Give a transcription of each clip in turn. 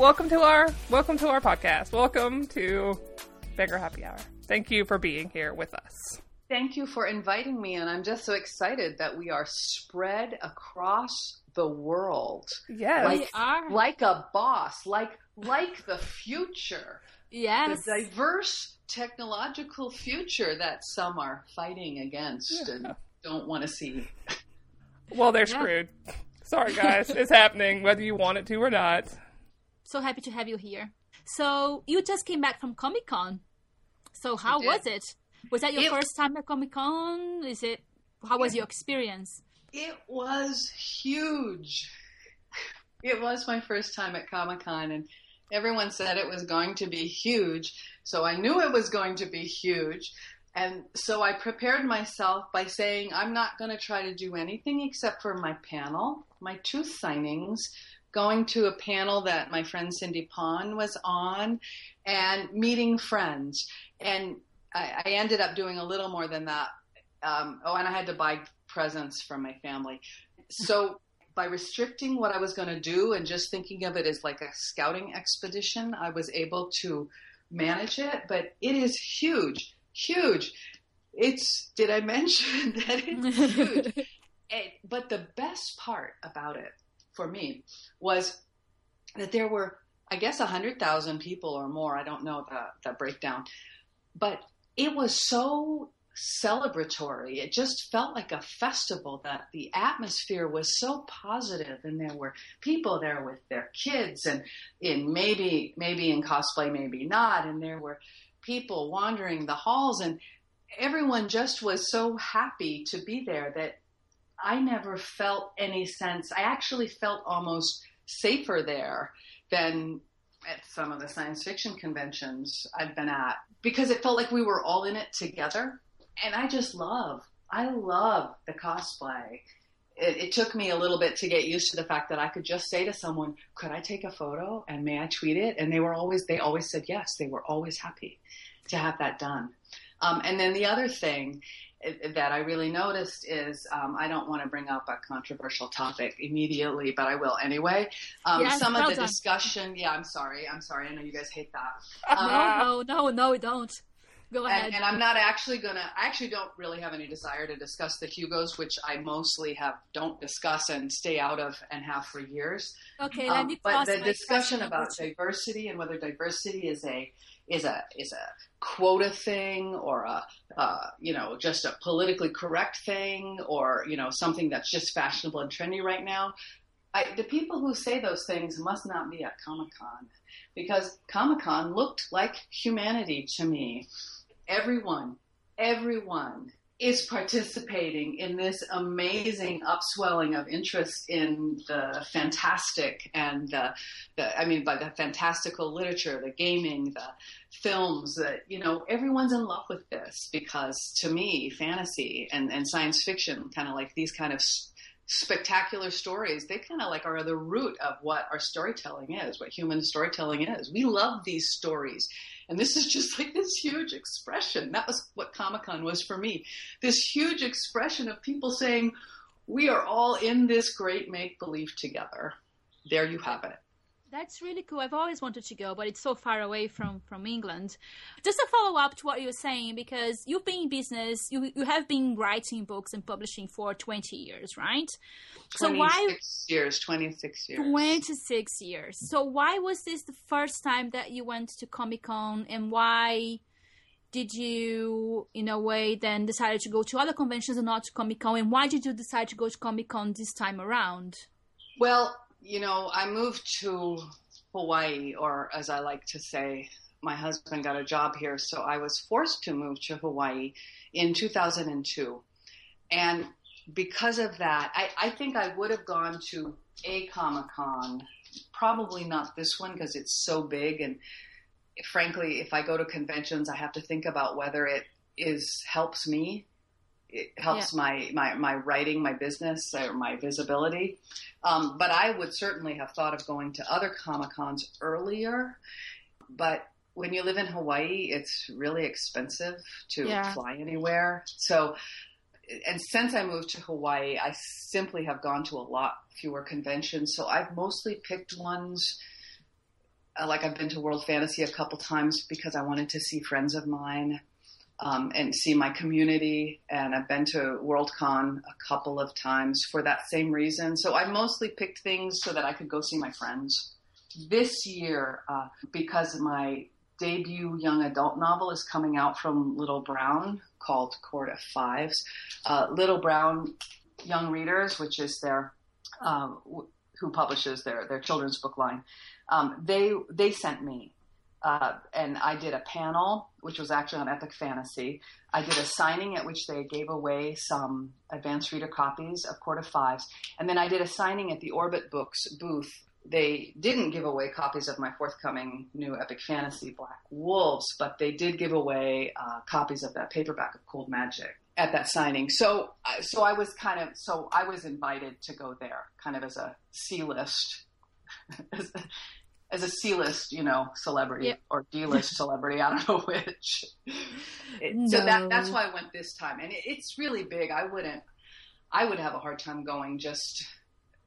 Hey, welcome to our welcome to our podcast. Welcome to Bigger Happy Hour. Thank you for being here with us. Thank you for inviting me, and I'm just so excited that we are spread across the world. Yes. like, We are. like a boss, like like the future, Yes. the diverse technological future that some are fighting against and don't want to see. Well, they're Yeah. screwed. Sorry, guys. it's happening, whether you want it to or not. So happy to have you here. So you just came back from Comic Con. So how was it? Was that your It- first time at Comic Con? Is it? How was your experience? It was huge. It was my first time at Comic Con, and everyone said it was going to be huge. So I knew it was going to be huge. And so I prepared myself by saying, I'm not going to try to do anything except for my panel, my two signings, going to a panel that my friend Cindy Pon was on, and meeting friends. And I, I ended up doing a little more than that. Um, oh, and I had to buy presents from my family. So by restricting what I was going to do and just thinking of it as like a scouting expedition, I was able to manage it. But it is huge, huge. It's, did I mention that it's huge? It, but the best part about it for me was that there were, I guess, 100,000 people or more. I don't know the, the breakdown. But it was so celebratory. It just felt like a festival that the atmosphere was so positive and there were people there with their kids and in maybe maybe in cosplay, maybe not, and there were people wandering the halls and everyone just was so happy to be there that I never felt any sense. I actually felt almost safer there than at some of the science fiction conventions I've been at because it felt like we were all in it together. And I just love, I love the cosplay. It, it took me a little bit to get used to the fact that I could just say to someone, "Could I take a photo and may I tweet it?" And they were always, they always said yes. They were always happy to have that done. Um, and then the other thing that I really noticed is um, I don't want to bring up a controversial topic immediately, but I will anyway. Um, Yes, some of the discussion, yeah, I'm sorry, I'm sorry. I know you guys hate that. no, no, no, no, don't. Go ahead. And, and I'm not actually gonna. I actually don't really have any desire to discuss the Hugos, which I mostly have don't discuss and stay out of and have for years. okay, let Um, me but the discussion about diversity and whether diversity is a is a is a quota thing or a uh, you know just a politically correct thing or you know something that's just fashionable and trendy right now. I, the people who say those things must not be at Comic Con because Comic Con looked like humanity to me. Everyone, everyone is participating in this amazing upswelling of interest in the fantastic and the, the I mean by the fantastical literature, the gaming, the films that you know everyone's in love with this because to me fantasy and, and science fiction kind of like these kind of spectacular stories they kind of like are the root of what our storytelling is what human storytelling is. We love these stories and this is just like this huge expression. That was what comic-con was for me. This huge expression of people saying we are all in this great make-believe together. There you have it That's really cool. I've always wanted to go, but it's so far away from from England. Just a follow up to what you were saying, because you've been in business, you you have been writing books and publishing for twenty years, right? So 26 why years 26 years twenty six years? So why was this the first time that you went to Comic Con, and why? Did you, in a way, then decided to go to other conventions and not to Comic Con? And why did you decide to go to Comic Con this time around? Well, you know, I moved to Hawaii, or as I like to say, my husband got a job here, so I was forced to move to Hawaii in 2002. And because of that, I, I think I would have gone to a Comic Con, probably not this one because it's so big. And frankly, if I go to conventions, I have to think about whether it is helps me. It helps my, my, my writing, my business, or my visibility. Um, but I would certainly have thought of going to other Comic Cons earlier. But when you live in Hawaii, it's really expensive to Yeah. fly anywhere. So, and since I moved to Hawaii, I simply have gone to a lot fewer conventions. So I've mostly picked ones uh, like I've been to World Fantasy a couple times because I wanted to see friends of mine um, and see my community. And I've been to Worldcon a couple of times for that same reason. So I mostly picked things so that I could go see my friends. This year, uh, because my debut young adult novel is coming out from Little Brown called Court of Fives. Uh, Little Brown Young Readers, which is their um, who publishes their their children's book line, um, they they sent me uh, and I did a panel, which was actually on epic fantasy. I did a signing at which they gave away some advanced reader copies of Court of Fives, and then I did a signing at the Orbit Books booth. They didn't give away copies of my forthcoming new epic fantasy, Black Wolves, but they did give away uh, copies of that paperback of Cold Magic at that signing. So, so I was kind of, so I was invited to go there, kind of as a C list as a C-list, you know, celebrity yep. or D-list celebrity. I don't know which. It, no. So that that's why I went this time, and it, it's really big. I wouldn't. I would have a hard time going just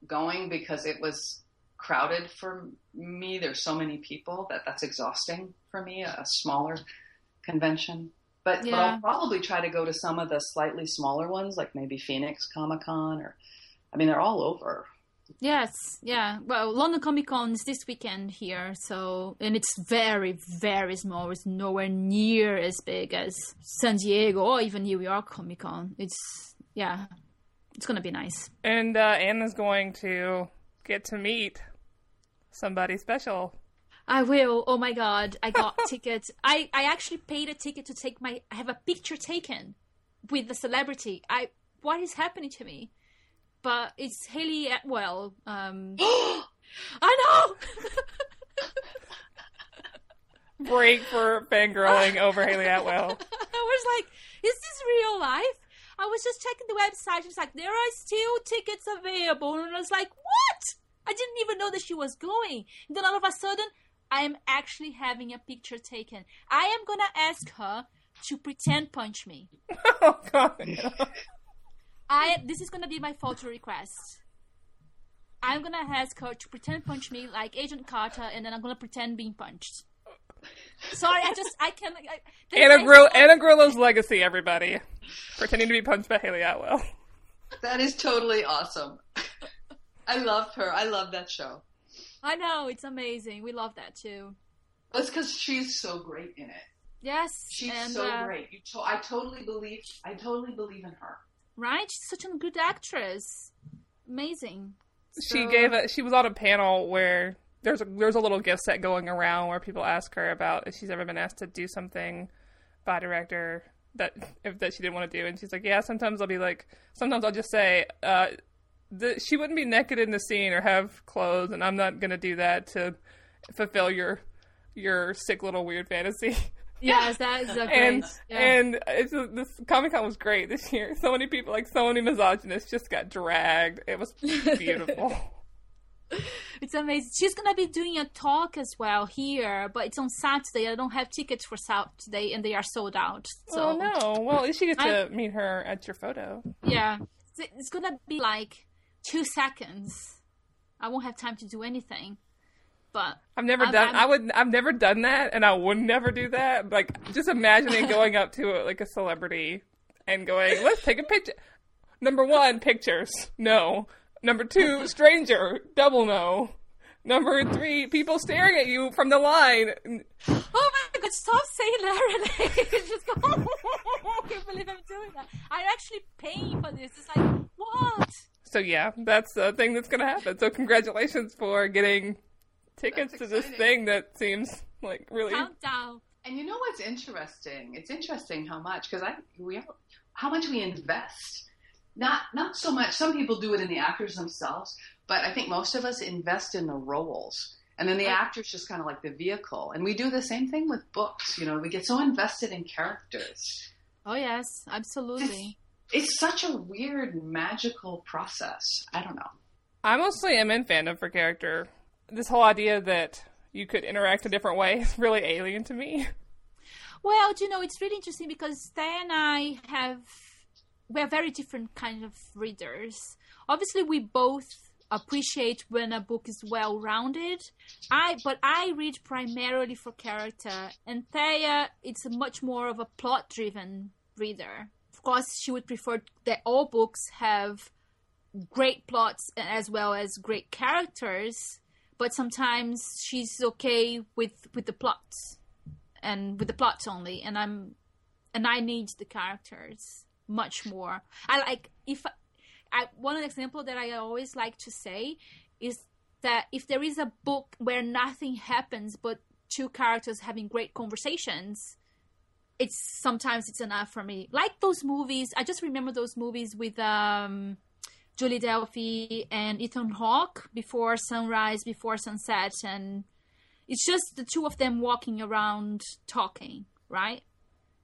going because it was crowded for me. There's so many people that that's exhausting for me. A, smaller convention. But, yeah. but I'll probably try to go to some of the slightly smaller ones, like maybe Phoenix Comic Con, or I mean, they're all over. Yes, yeah. Well, London Comic Con is this weekend here, so and it's very, very small. It's nowhere near as big as San Diego or even New York Comic Con. It's yeah, it's gonna be nice. And uh, Ana's going to get to meet somebody special. I will. Oh my god, I got tickets. I I actually paid a ticket to take my. I have a picture taken with the celebrity. I what is happening to me? But it's Hayley Atwell. Um, I know. Break for fangirling over Hayley Atwell. I was like, is this real life? I was just checking the website. It's like there are still tickets available, and I was like, what? I didn't even know that she was going. And then all of a sudden, I am actually having a picture taken. I am gonna ask her to pretend punch me. oh God. I this is gonna be my photo request. I'm gonna ask her to pretend punch me like Agent Carter, and then I'm gonna pretend being punched. Sorry, I just I can't. I, Ana Grill, Ana Grilo's legacy, everybody, pretending to be punched by Hayley Atwell. That is totally awesome. I love her. I love that show. I know it's amazing. We love that too. That's because she's so great in it. Yes, she's and, so uh, great. You to- I totally believe. I totally believe in her right? She's such a good actress. Amazing. So... She gave a. She was on a panel where there's a there's a little gift set going around where people ask her about if she's ever been asked to do something by a director that if that she didn't want to do, and she's like, yeah, sometimes I'll be like, sometimes I'll just say, uh, the, she wouldn't be naked in the scene or have clothes, and I'm not gonna do that to fulfill your your sick little weird fantasy. Yes, that is a great. And yeah. and it's a, this Comic Con was great this year. So many people, like so many misogynists, just got dragged. It was beautiful. it's amazing. She's gonna be doing a talk as well here, but it's on Saturday. I don't have tickets for Saturday, and they are sold out. So oh no! Well, at least you get to meet her at your photo. Yeah, it's gonna be like two seconds. I won't have time to do anything. But I've never I'm, done. I'm, i would. I've never done that, and I would never do that. Like just imagining going up to a, like a celebrity and going, "Let's take a picture." Number one, pictures. No. Number two, stranger. Double no. Number three, people staring at you from the line. Oh my god, stop saying that, Renay. Just go, I can't believe I'm doing that. I'm actually paying for this. It's like, what? So yeah, that's the thing that's gonna happen. So congratulations for getting tickets to this thing that seems like really countdown. And you know what's interesting? It's interesting how much because I we how much we invest. Not not so much. Some people do it in the actors themselves, but I think most of us invest in the roles. And then the actor's just kind of like the vehicle. And we do the same thing with books. You know, we get so invested in characters. Oh yes, absolutely. It's, it's such a weird, magical process. I don't know. I mostly am in fandom for character this whole idea that you could interact a different way is really alien to me. Well, do you know, it's really interesting because Stan and I have we're very different kind of readers. Obviously, we both appreciate when a book is well rounded. I but I read primarily for character, and Thea it's much more of a plot driven reader. Of course, she would prefer that all books have great plots as well as great characters, but sometimes she's okay with with the plots and with the plots only, and I'm and I need the characters much more. I like if I, one example that I always like to say is that if there is a book where nothing happens but two characters having great conversations, it's sometimes it's enough for me. Like those movies, I just remember those movies with um, Julie Delpy and Ethan Hawke before sunrise, before sunset, and it's just the two of them walking around talking, right?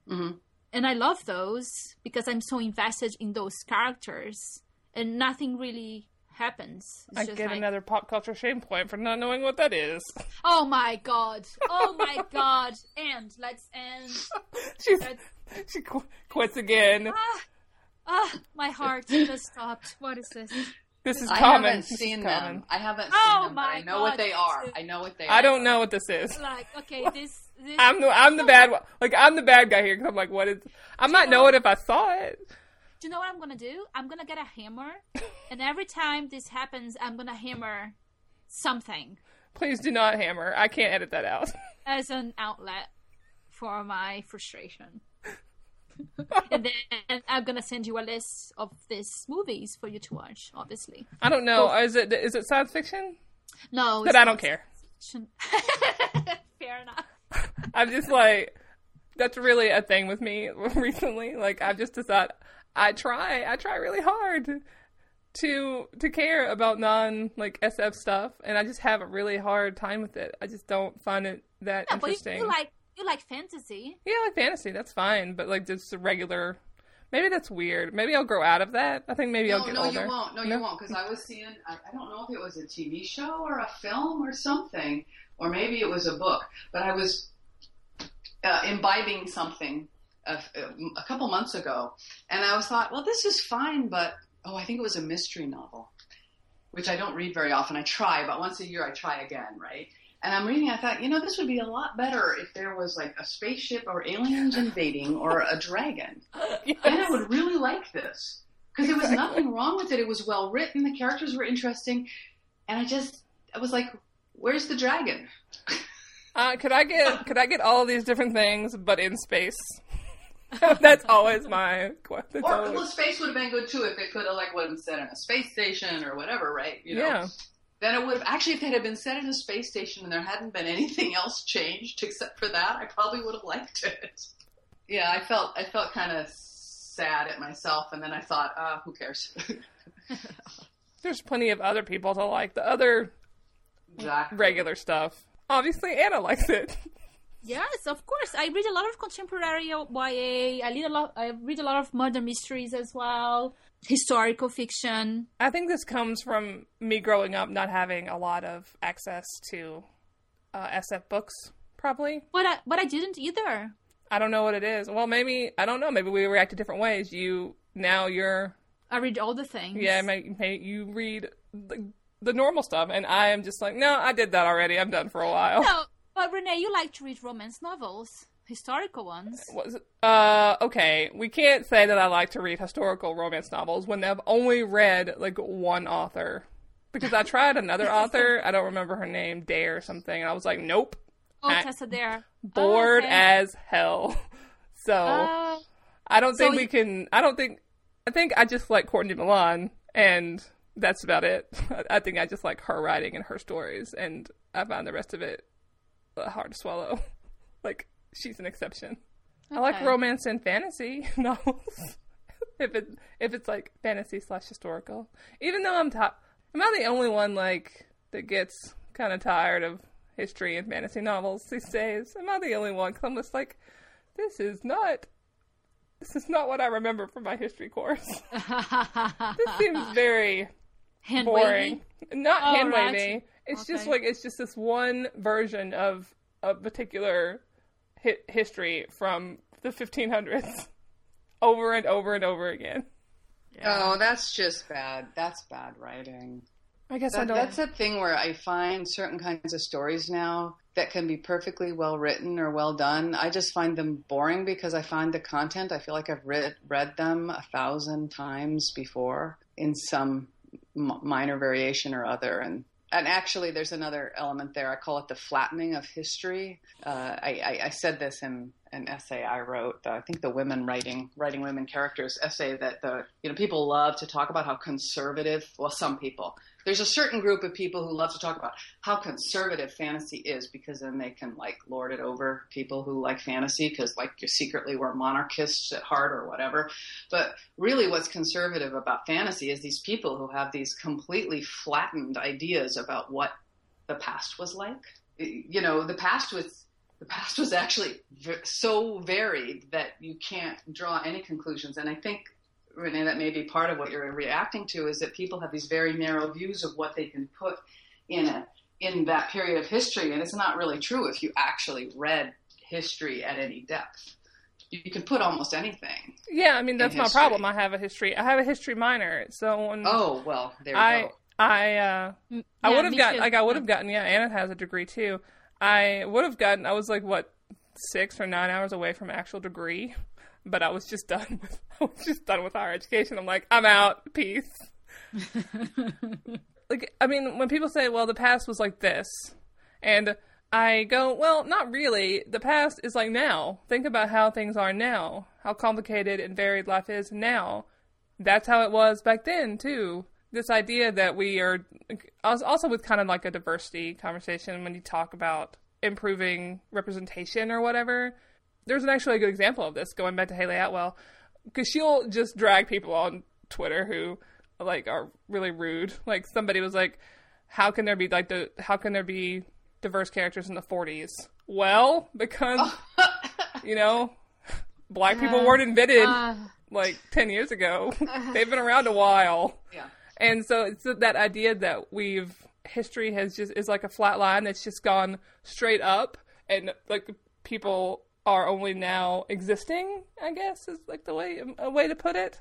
Mm-hmm. And I love those because I'm so invested in those characters and nothing really happens. It's I just get like, another pop culture shame point for not knowing what that is. Oh my god! Oh my god! And let's end. She's, Let's, she qu- quits again. ah, ah, my heart just stopped. What is this? This is I common. haven't This is seen common. them. I haven't Oh seen them, but my I know what they are. is- I know what they are. I don't know what this is. Like, okay, this. this I'm the I'm the bad one. Like I'm the bad guy here because I'm like, what is? I might know it if I saw it. Do you know what I'm gonna do? I'm gonna get a hammer, and every time this happens, I'm gonna hammer something Please do not hammer. I can't edit that out. as an outlet for my frustration. And then I'm gonna send you a list of these movies for you to watch. Obviously, I don't know. Is it is it science fiction? no, But I don't care. Fair enough. I'm just like, that's really a thing with me recently. Like I've just decided I try, I try really hard to to care about non like SF stuff, and I just have a really hard time with it. I just don't find it that Yeah, but you, interesting. you like you like fantasy. yeah, I like fantasy. That's fine, but like just regular. Maybe that's weird. Maybe I'll grow out of that. I think maybe No, I'll get no, older. you won't. No, you won't. Because I was seeing, I, I don't know if it was a TV show or a film or something, or maybe it was a book, but I was uh, imbibing something a, a couple months ago, and I was thought, well, this is fine, but oh, I think it was a mystery novel, which I don't read very often. I try, but once a year I try again, right? And I'm reading, I thought, you know, this would be a lot better if there was like a spaceship or aliens invading or a dragon. Yes. And I would really like this because there was Exactly. nothing wrong with it. It was well written. The characters were interesting, and I just I was like, "Where's the dragon?" Uh, could I get could I get all these different things, but in space? That's always my question. Or well, space would have been good too if it could have like been set in a space station or whatever, right? You know. Yeah. Then it would have actually if it had been set in a space station and there hadn't been anything else changed except for that, I probably would have liked it. Yeah, I felt I felt kind of sad at myself, and then I thought, ah, who cares? There's plenty of other people to like the other exactly. regular stuff. Obviously, Ana likes it. Yes, of course. I read a lot of contemporary YA. I read a lot. I read a lot of murder mysteries as well, historical fiction. I think this comes from me growing up not having a lot of access to uh, SF books. Probably, But I, but I didn't either. I don't know what it is. Well, maybe I don't know. Maybe we react to different ways. You now you're I read all the things. yeah. May, may you read the, the normal stuff, and I am just like, no, I did that already. I'm done for a while. No, but Renay, you like to read romance novels, historical ones. Was uh okay? We can't say that I like to read historical romance novels when I've only read like one author. Because I tried another author, I don't remember her name, Day or something, and I was like, nope, Oh, I- Tessa Dare. bored Oh, okay. as hell. So Uh, I don't so think you- we can. I don't think. I think I just like Courtney Milan, and that's about it. I think I just like her writing and her stories, and I find the rest of it uh, hard to swallow. like she's an exception. I like romance and fantasy novels. if it if it's like fantasy slash historical, even though I'm top, am I the only one like that gets kind of tired of history and fantasy novels these days? Am I the only one? Because I'm just like, this is not. This is not what I remember from my history course. this seems very hand boring. waving. Not Oh, hand right. wavy. It's just like it's just this one version of a particular hi- history from the 1500s, over and over and over again. Oh, that's just bad. That's bad writing. I guess I don't. that's a thing where I find certain kinds of stories now that can be perfectly well written or well done. I just find them boring because I find the content. I feel like I've read read them a thousand times before in some m- minor variation or other, and and actually, there's another element there. I call it the flattening of history. Uh, I, I, I said this in an essay I wrote. I think the women writing writing women characters essay that the you know people love to talk about how conservative. Well, some people. There's a certain group of people who love to talk about how conservative fantasy is because then they can like lord it over people who like fantasy because like you secretly were monarchists at heart or whatever. But really, what's conservative about fantasy is these people who have these completely flattened ideas about what the past was like. You know, the past was the past was actually v- so varied that you can't draw any conclusions. And I think, Renay, that may be part of what you're reacting to is that people have these very narrow views of what they can put in a in that period of history, and it's not really true if you actually read history at any depth. You can put almost anything. yeah, I mean that's my problem. I have a history. I have a history minor, so when Oh well, there you I go. I uh Mm, I would have me gotten too. like I would have gotten yeah, Ana has a degree too. I would have gotten I was like what six or nine hours away from actual degree, but I was just done with I was just done with higher education. I'm like I'm out, peace. like I mean, when people say, "Well, the past was like this," and I go, "Well, not really. The past is like now. Think about how things are now. How complicated and varied life is now. That's how it was back then too." This idea that we are also with kind of like a diversity conversation when you talk about improving representation or whatever. There's an actually a good example of this going back to Hayley Atwell because she'll just drag people on Twitter who like are really rude. Like somebody was like, "How can there be like the how can there be diverse characters in the 40s?" Well, because you know, black people weren't invented Uh, like 10 years ago. They've been around a while. Yeah. And so it's that idea that we've history has just is like a flat line that's just gone straight up and like people are only now existing, I guess is like the way a way to put it.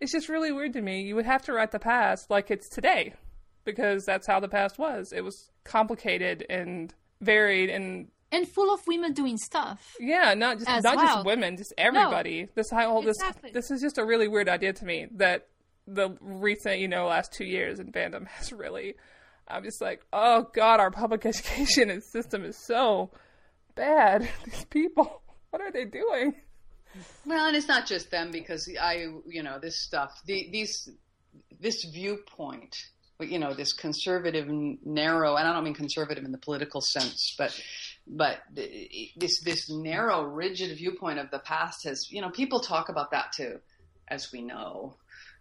It's just really weird to me. You would have to write the past like it's today because that's how the past was. It was complicated and varied and and full of women doing stuff. yeah, not just not well. just women, just everybody. This whole this this is just a really weird idea to me that the recent you know last two years in fandom has really. I'm just like, oh god, our public education system is so bad. These people, what are they doing? Well, and it's not just them because I, you know, this stuff, the, these, this viewpoint, you know, this conservative, narrow, and I don't mean conservative in the political sense, but, but this, this narrow, rigid viewpoint of the past has, you know, people talk about that too, as we know,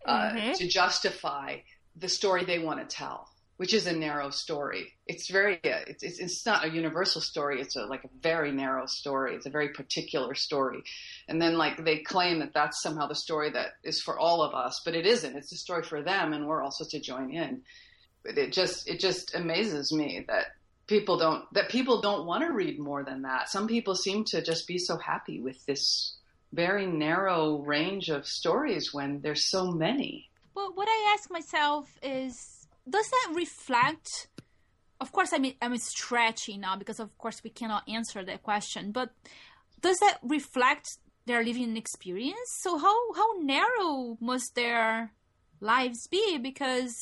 uh, Mhm. to justify the story they want to tell. Which is a narrow story. It's very, uh, it's, it's it's not a universal story. It's a, like a very narrow story. It's a very particular story and then like they claim that that's somehow the story that is for all of us but it isn't it's a story for them and we're all supposed to join in but it just it just amazes me that people don't that people don't want to read more than that some people seem to just be so happy with this very narrow range of stories when there's so many Well, what I ask myself is, does that reflect? Of course, I mean I'm stretching now because of course we cannot answer that question. But does that reflect their living experience? So how how narrow must their lives be? Because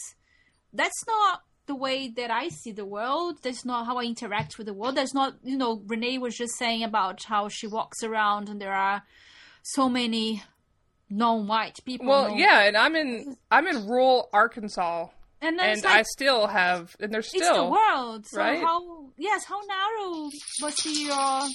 that's not the way that I see the world. That's not how I interact with the world. That's not you know Renay was just saying about how she walks around and there are so many non-white people. Well, non- yeah, and I'm in I'm in rural Arkansas, and and like, I still have, and there's it's the still world. So right? how yes, how narrow was be your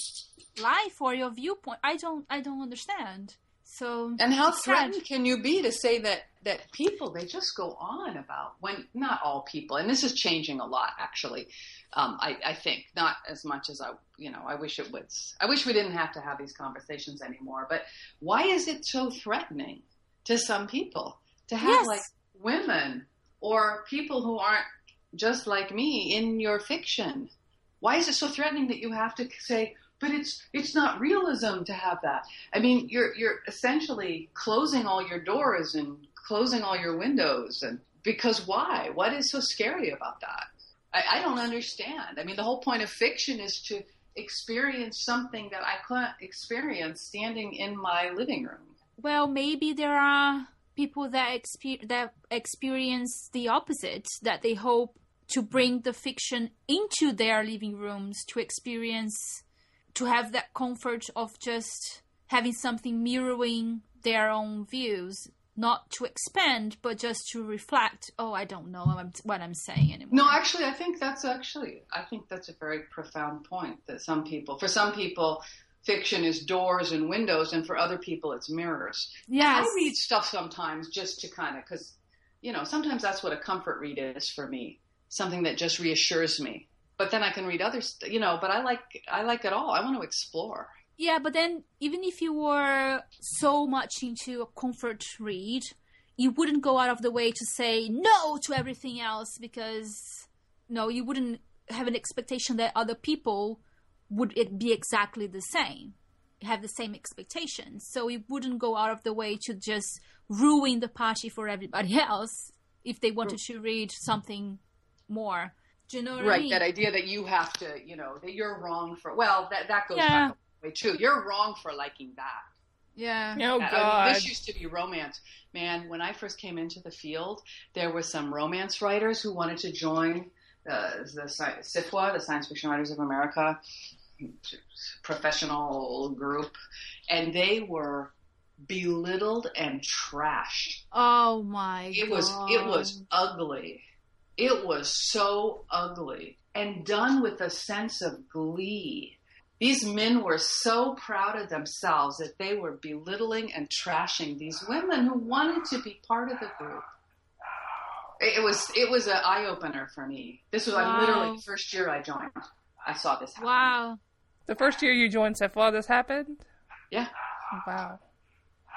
life or your viewpoint? I don't I don't understand. So and how it's sad. threatened can you be to say that that people they just go on about when not all people and this is changing a lot actually um, I, I think not as much as I you know I wish it was I wish we didn't have to have these conversations anymore but why is it so threatening to some people to have Yes. like women or people who aren't just like me in your fiction why is it so threatening that you have to say but it's it's not realism to have that I mean, you're you're essentially closing all your doors and closing all your windows and because why? What is so scary about that? I, I don't understand. I mean, the whole point of fiction is to experience something that I couldn't experience standing in my living room. Well, maybe there are people that exper- that experience the opposite that they hope to bring the fiction into their living rooms to experience to have that comfort of just having something mirroring their own views not to expand but just to reflect oh i don't know what i'm saying anymore. No actually i think that's actually i think that's a very profound point that some people for some people fiction is doors and windows and for other people it's mirrors. Yeah i read stuff sometimes just to kind of because you know sometimes that's what a comfort read is for me something that just reassures me. But then i can read others you know but i like i like it all. I want to explore yeah, but then even if you were so much into a comfort read, you wouldn't go out of the way to say no to everything else because no, you wouldn't have an expectation that other people would it be exactly the same, have the same expectations. So you wouldn't go out of the way to just ruin the party for everybody else if they wanted to read something more. Do you know what right, I mean? that idea that you have to, you know, that you're wrong for. Well, that that goes Yeah. back way too. You're wrong for liking that. yeah. Oh I mean, God. this used to be romance. Man, when I first came into the field, there were some romance writers who wanted to join uh, the sci- SFWA, the Science Fiction Writers of America, professional group, and they were belittled and trashed. Oh my It god. was it was ugly. It was so ugly and done with a sense of glee. These men were so proud of themselves that they were belittling and trashing these women who wanted to be part of the group. It it was it was an eye opener for me. This was Wow. like literally the first year I joined. I saw this happen. Wow. The first year you joined SFWA, this happened? Yeah, Wow.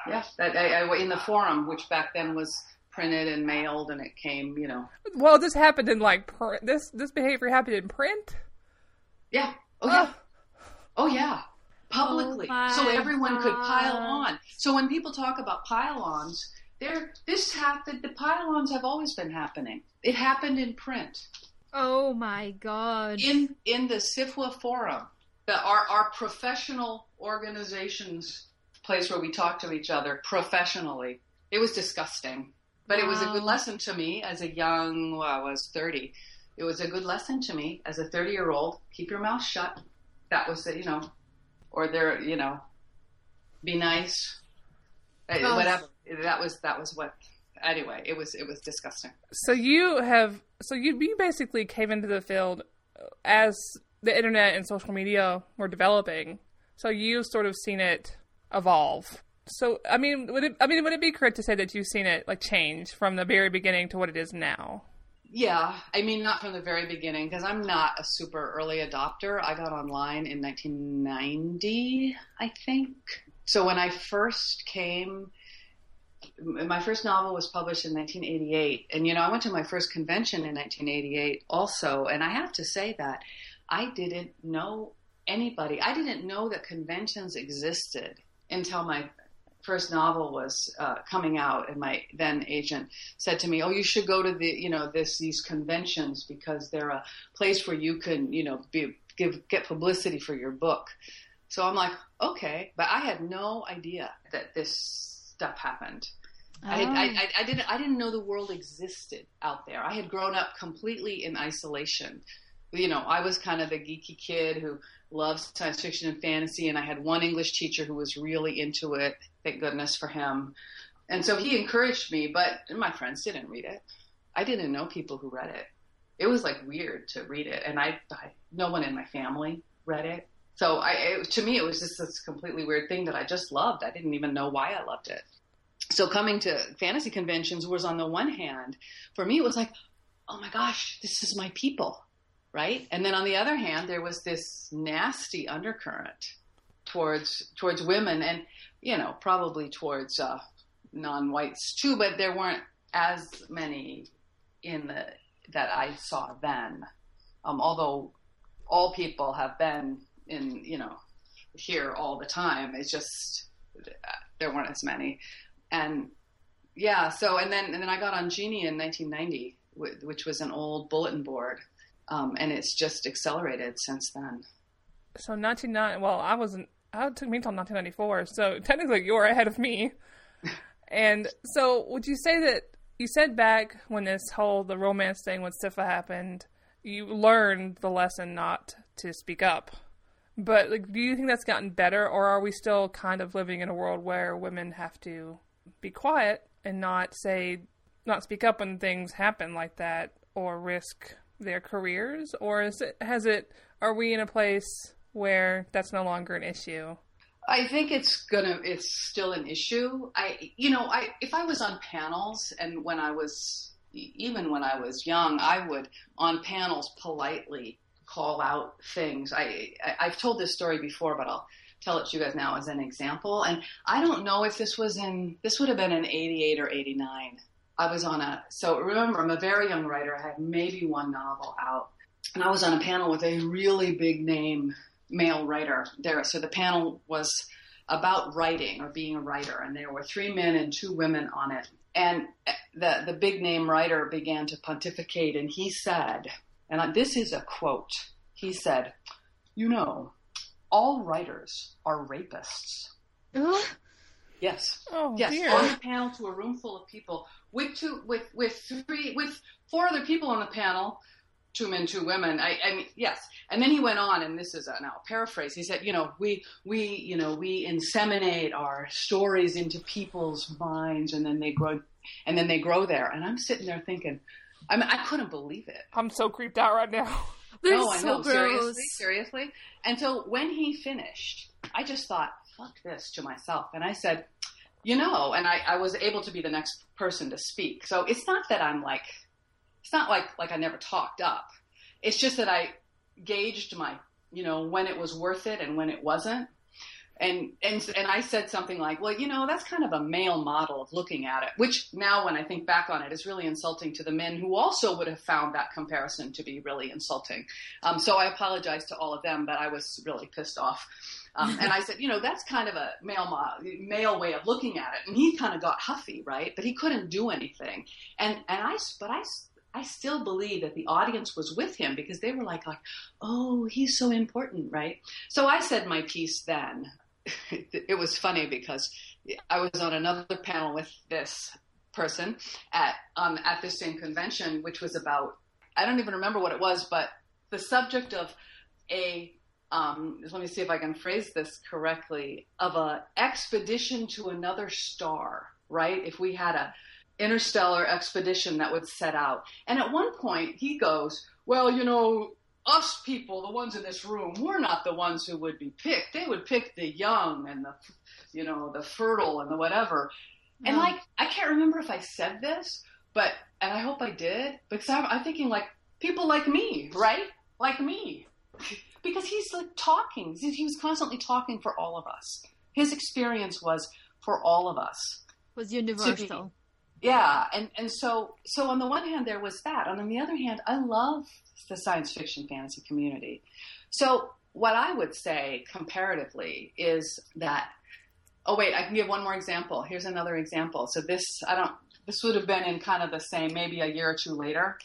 yeah. That, I, I, in the forum, which back then was printed and mailed, and it came, you know. Well, this happened in like pr- this this behavior happened in print. Yeah. Oh yeah. Oh yeah, publicly, Oh, so everyone could pile on. So when people talk about pile-ons, there this happened. The pile-ons have always been happening. It happened in print, Oh my god. in in the SFWA forum, the our our professional organizations place where we talk to each other professionally. It was disgusting, but it was a good lesson to me as a young. Well, I was thirty. It was a good lesson to me as a thirty-year-old. Keep your mouth shut. That was the, you know, or there, you know, be nice, Oh. whatever. That was that was what. Anyway, it was it was disgusting. So you have so you you basically came into the field as the internet and social media were developing. So you've sort of seen it evolve. So I mean, would it I mean would it be correct to say that you've seen it like change from the very beginning to what it is now? Yeah, I mean, not from the very beginning because I'm not a super early adopter. I got online in 1990, I think. So when I first came, my first novel was published in 1988. And, you know, I went to my first convention in 1988 also. And I have to say that I didn't know anybody. I didn't know that conventions existed until my first novel was uh, coming out and my then agent said to me, "Oh, you should go to the you know this these conventions because they're a place where you can you know be, give get publicity for your book." So I'm like, "Okay," but I had no idea that this stuff happened. I, Oh. I, I, I didn't I didn't know the world existed out there. I had grown up completely in isolation. You know, I was kind of the geeky kid who loved science fiction and fantasy, and I had one English teacher who was really into it. Thank goodness for him. And so he encouraged me, but my friends didn't read it. I didn't know people who read it. It was like weird to read it, and I, I no one in my family read it. So I, it, to me, it was just this completely weird thing that I just loved. I didn't even know why I loved it. So coming to fantasy conventions was on the one hand, for me, it was like, oh my gosh, this is my people, right? And then on the other hand, there was this nasty undercurrent towards towards women, and you know, probably towards uh, non-whites too, but there weren't as many in the that I saw then. Um, although all people have been in, you know, here all the time. It's just there weren't as many, and yeah. So and then and then I got on GEnie in 1990, which was an old bulletin board, um, and it's just accelerated since then. So 1990. Well, I wasn't. Oh, it took me until 1994. So technically, you're ahead of me. and so, would you say that you said back when this whole the romance thing with SFWA happened, you learned the lesson not to speak up? But like, do you think that's gotten better, or are we still kind of living in a world where women have to be quiet and not say, not speak up when things happen like that, or risk their careers, or is it has it? Are we in a place where that's no longer an issue? I think it's gonna. It's still an issue. I, you know, I if I was on panels and when I was even when I was young, I would on panels politely call out things. I, I have told this story before, but I'll tell it to you guys now as an example. And I don't know if this was in this would have been in '88 or '89. I was on a so remember I'm a very young writer. I had maybe one novel out, and I was on a panel with a really big name male writer there. So the panel was about writing or being a writer, and there were three men and two women on it. And the the big name writer began to pontificate, and he said, and this is a quote. He said, "You know, all writers are rapists." Yes. Oh, yes. Dear. On the panel to a room full of people with two, with with three, with four other people on the panel, two men, two women. I, I mean, yes. And then he went on, and this is a, now a paraphrase. He said, you know, we we you know we inseminate our stories into people's minds, and then they grow, and then they grow there. And I'm sitting there thinking, I mean, I couldn't believe it. I'm so creeped out right now. They're no, I so know. gross. Seriously, seriously. And so when he finished, I just thought, fuck this to myself. And I said, you know, and I, I was able to be the next person to speak. So it's not that I'm like, it's not like, like I never talked up. It's just that I gauged my, you know, when it was worth it and when it wasn't. And, and, and I said something like, well, you know, that's kind of a male model of looking at it, which now when I think back on it is really insulting to the men who also would have found that comparison to be really insulting. Um, so I apologize to all of them, but I was really pissed off. Um, and I said, you know, that's kind of a male mo- male way of looking at it. And he kind of got huffy, right? But he couldn't do anything. And and I, but I, I still believe that the audience was with him because they were like, like, oh, he's so important, right? So I said my piece then. it was funny because I was on another panel with this person at um, at this same convention, which was about I don't even remember what it was, but the subject of a um, let me see if I can phrase this correctly of a expedition to another star, right? If we had a interstellar expedition that would set out, and at one point he goes, well, you know, us people, the ones in this room, we're not the ones who would be picked. They would pick the young and the, you know, the fertile and the whatever. And like, I can't remember if I said this, but, and I hope I did, because I'm, I'm thinking like people like me, right? Like me. Because he's like talking. He was constantly talking for all of us. His experience was for all of us. Was universal. Yeah, and and so so on the one hand there was that, and on the other hand, I love the science fiction fantasy community. So what I would say comparatively is that. Oh wait, I can give one more example. Here's another example. So this I don't. This would have been in kind of the same, maybe a year or two later,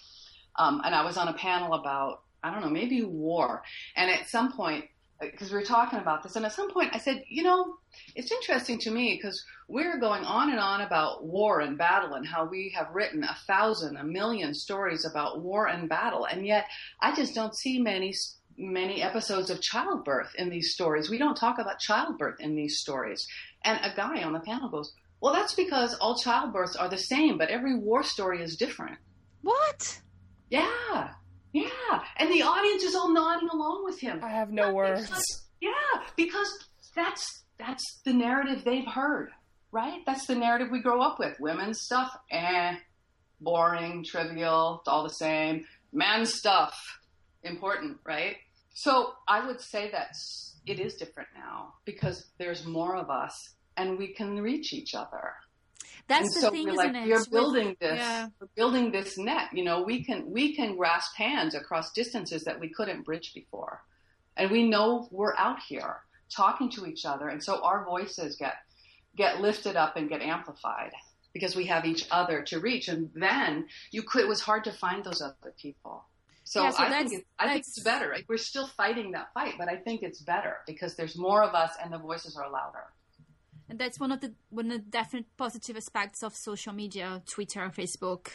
um, and I was on a panel about I don't know, maybe war, and at some point because we were talking about this, and at some point I said, you know, it's interesting to me because we're going on and on about war and battle and how we have written a thousand, a million stories about war and battle, and yet I just don't see many many episodes of childbirth in these stories. We don't talk about childbirth in these stories. And a guy on the panel goes, "Well, that's because all childbirths are the same, but every war story is different." What? Yeah. Yeah, and the audience is all nodding along with him. I have no words. Because, yeah, because that's that's the narrative they've heard, right? That's the narrative we grow up with. Women's stuff, eh, boring, trivial, all the same. Men's stuff, important, right? So I would say that it is different now because there's more of us and we can reach each other. That's and the so thing, we're isn't like, it? We're With- building this, yeah. building this net. You know, we can we can grasp hands across distances that we couldn't bridge before, and we know we're out here talking to each other, and so our voices get get lifted up and get amplified because we have each other to reach. And then you could, it was hard to find those other people. So, Yeah, so I, think it, I think it's better. We're still fighting that fight, but I think it's better because there's more of us and the voices are louder. And that's one of the one of the definite positive aspects of social media, Twitter, Facebook,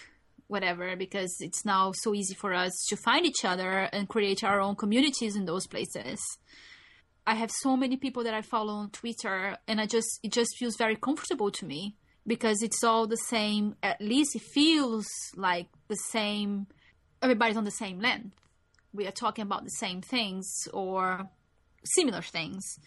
whatever, because it's now so easy for us to find each other and create our own communities in those places. I have so many people that I follow on Twitter and I just it just feels very comfortable to me because it's all the same at least it feels like the same everybody's on the same length. We are talking about the same things or similar things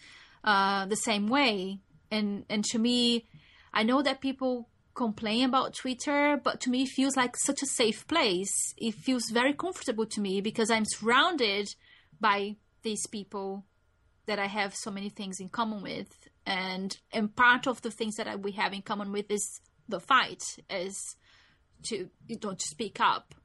uh, the same way and and to me i know that people complain about twitter but to me it feels like such a safe place. It feels very comfortable to me because i'm surrounded by these people that i have so many things in common with. And and part of the things that I, we have in common with is the fight is to you know to speak up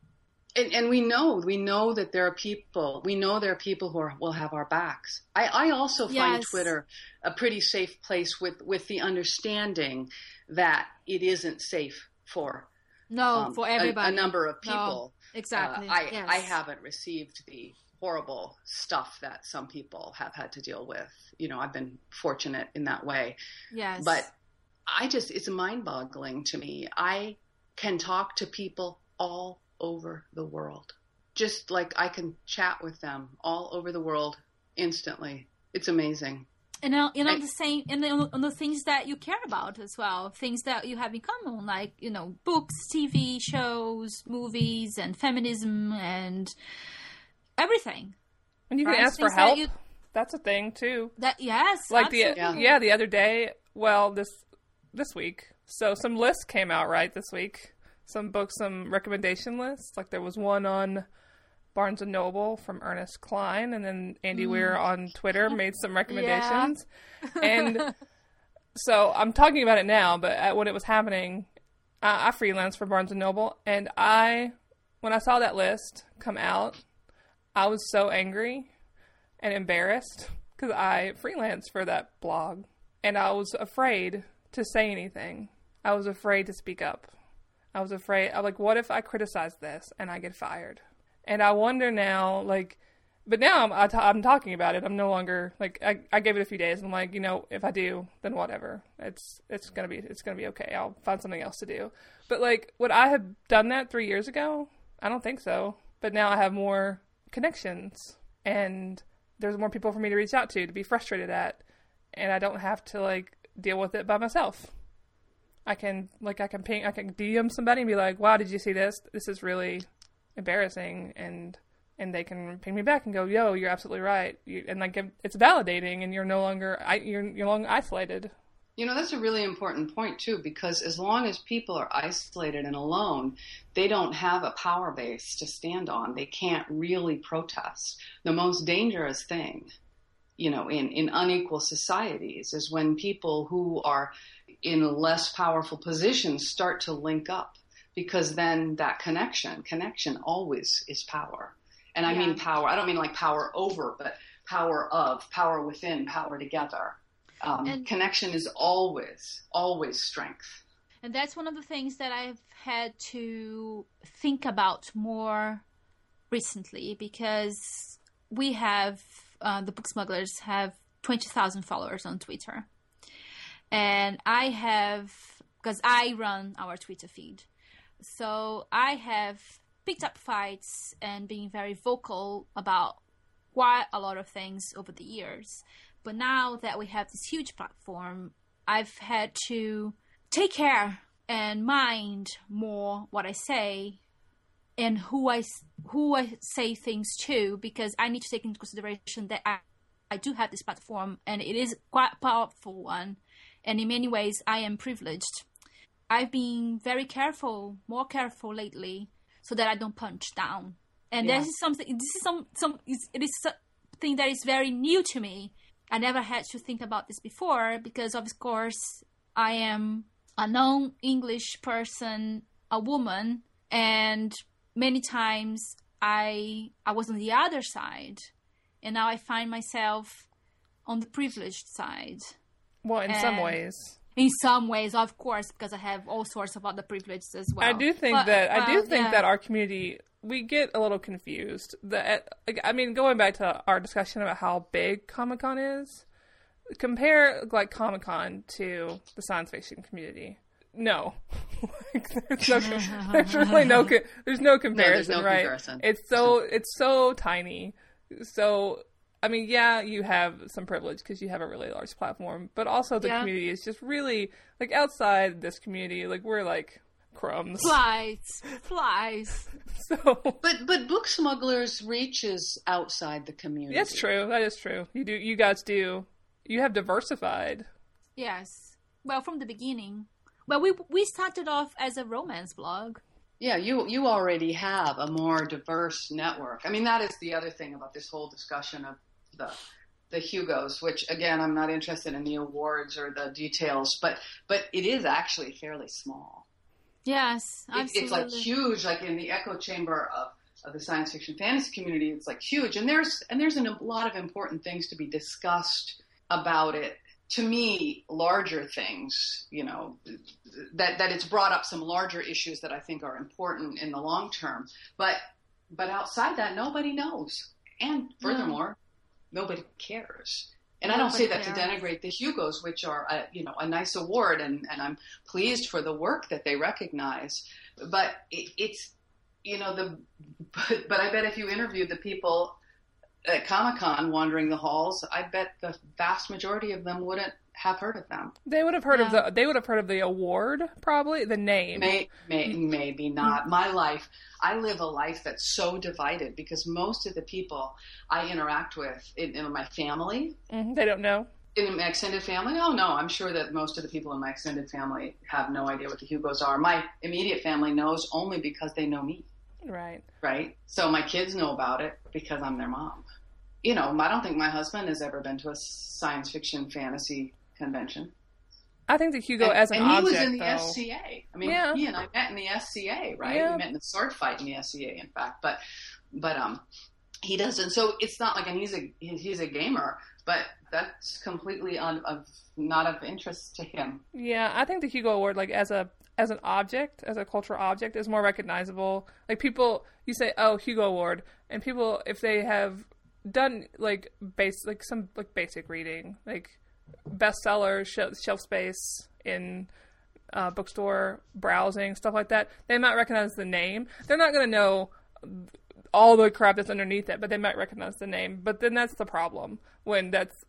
And, and we know, we know that there are people, we know there are people who are, will have our backs. I, I also find Yes. Twitter a pretty safe place with, with the understanding that it isn't safe for, no um, for everybody a, number of No, people. exactly Uh, I, yes. I haven't received the horrible stuff that some people have had to deal with. You know, I've been fortunate in that way. yes But I just, it's mind boggling to me. I can talk to people all over the world. Just like I can chat with them all over the world instantly. It's amazing. and on, and on I- the same and on, on the things that you care about as well things that you have in common like you know books tv shows movies and feminism and everything And you can Right? ask for Things that help. you- That's a thing too. that yes Like the absolutely. yeah, the other day. Well, this this week. So some lists came out right this week. Some books, some recommendation lists. Like there was one on Barnes and Noble from Ernest Cline, and then Andy mm. Weir on Twitter made some recommendations. And so I'm talking about it now, but when it was happening, I, I freelanced for Barnes and Noble, and I, when I saw that list come out, I was so angry and embarrassed because I freelanced for that blog, and I was afraid to say anything. I was afraid to speak up. I was afraid. I'm like, what if I criticize this and I get fired? And I wonder now, like, but now I'm I t- I'm talking about it. I'm no longer like I, I gave it a few days. I'm like, you know, if I do, then whatever. It's it's gonna be it's gonna be okay. I'll find something else to do. But like, would I have done that three years ago? I don't think so. But now I have more connections, and there's more people for me to reach out to to be frustrated at, and I don't have to like deal with it by myself. I can like I can ping I can DM somebody and be like, "Wow, did you see this? This is really embarrassing," and and they can ping me back and go, "Yo, you're absolutely right," you, and like it's validating, and you're no longer I, you're you're no longer isolated. You know, that's a really important point, too, because as long as people are isolated and alone, they don't have a power base to stand on. They can't really protest. The most dangerous thing, you know, in, in unequal societies is when people who are in less powerful positions start to link up, because then that connection, connection always is power. And I Yeah. mean power, I don't mean like power over, but power of, power within, power together. Um, And- connection is always, always strength. And that's one of the things that I've had to think about more recently because we have, uh, the Book Smugglers have 20,000 followers on Twitter. And I have, because I run our Twitter feed. So I have picked up fights and been very vocal about quite a lot of things over the years. But now that we have this huge platform, I've had to take care and mind more what I say and who I who I say things to because I need to take into consideration that I, I do have this platform and it is quite a powerful one and in many ways I am privileged. I've been very careful, more careful lately so that I don't punch down. And Yeah. this is something this is some some it is something that is very new to me. I never had to think about this before because, of course, I am a non English person, a woman, and many times I I was on the other side, and now I find myself on the privileged side. Well, in some ways, in some ways, of course, because I have all sorts of other privileges as well. I do think But- that I do think yeah. that our community we get a little confused. That eh, I mean, going back to our discussion about how big Comic Con is, compare like Comic Con to the science fiction community. No, like, there's, no there's really no there's no comparison, There's no right? comparison. It's so it's so tiny. So I mean, yeah, you have some privilege because you have a really large platform, but also the Yeah. community is just really like outside this community. Like we're like crumbs. flies, flies. So But but book smugglers reaches outside the community. that's true. That is true. You do. You guys do. You have diversified. Yes. Well, from the beginning. Well, we we started off as a romance blog. Yeah, you you already have a more diverse network. I mean, that is the other thing about this whole discussion of the the Hugos, which again, I'm not interested in the awards or the details, but but it is actually fairly small. Yes, It, absolutely. it's like huge, like in the echo chamber of, of the science fiction fantasy community. It's like huge, and there's and there's an, a lot of important things to be discussed about it. To me, larger things, you know, that that it's brought up some larger issues that I think are important in the long term. But but outside that, nobody knows, and furthermore, nobody cares. And I don't say that Nobody to denigrate the Hugos, which are a, you know a nice award, and, and I'm pleased for the work that they recognize. But it, it's you know the but, but I bet if you interviewed the people at Comic Con wandering the halls, I bet the vast majority of them wouldn't have heard of them. They would have heard of the. They would have heard of the award, probably the name. May, may, maybe not. My life, I live a life that's so divided because most of the people I interact with in, in my family, Mhm, They don't know. in my extended family, oh no, I'm sure that most of the people in my extended family have no idea what the Hugos are. My immediate family knows only because they know me. Right. right? So my kids know about it because I'm their mom. You know, I don't think my husband has ever been to a science fiction fantasy convention. I think the Hugo and, as an and he object, was in the though. SCA. I mean, Yeah. he and I met in the SCA, right? Yeah. We met in the sword fight in the SCA, in fact. But, but um, he doesn't. So it's not like, and he's a he's a gamer, but that's completely un, of not of interest to him. Yeah, I think the Hugo Award, like as a as an object, as a cultural object, is more recognizable. Like people, you say, "Oh, Hugo Award," and people, if they have done like base, like some like basic reading, like bestseller shelf, shelf space in uh, bookstore browsing stuff like that, they might recognize the name. They're not going to know all the crap that's underneath it, but they might recognize the name. But then that's the problem when that's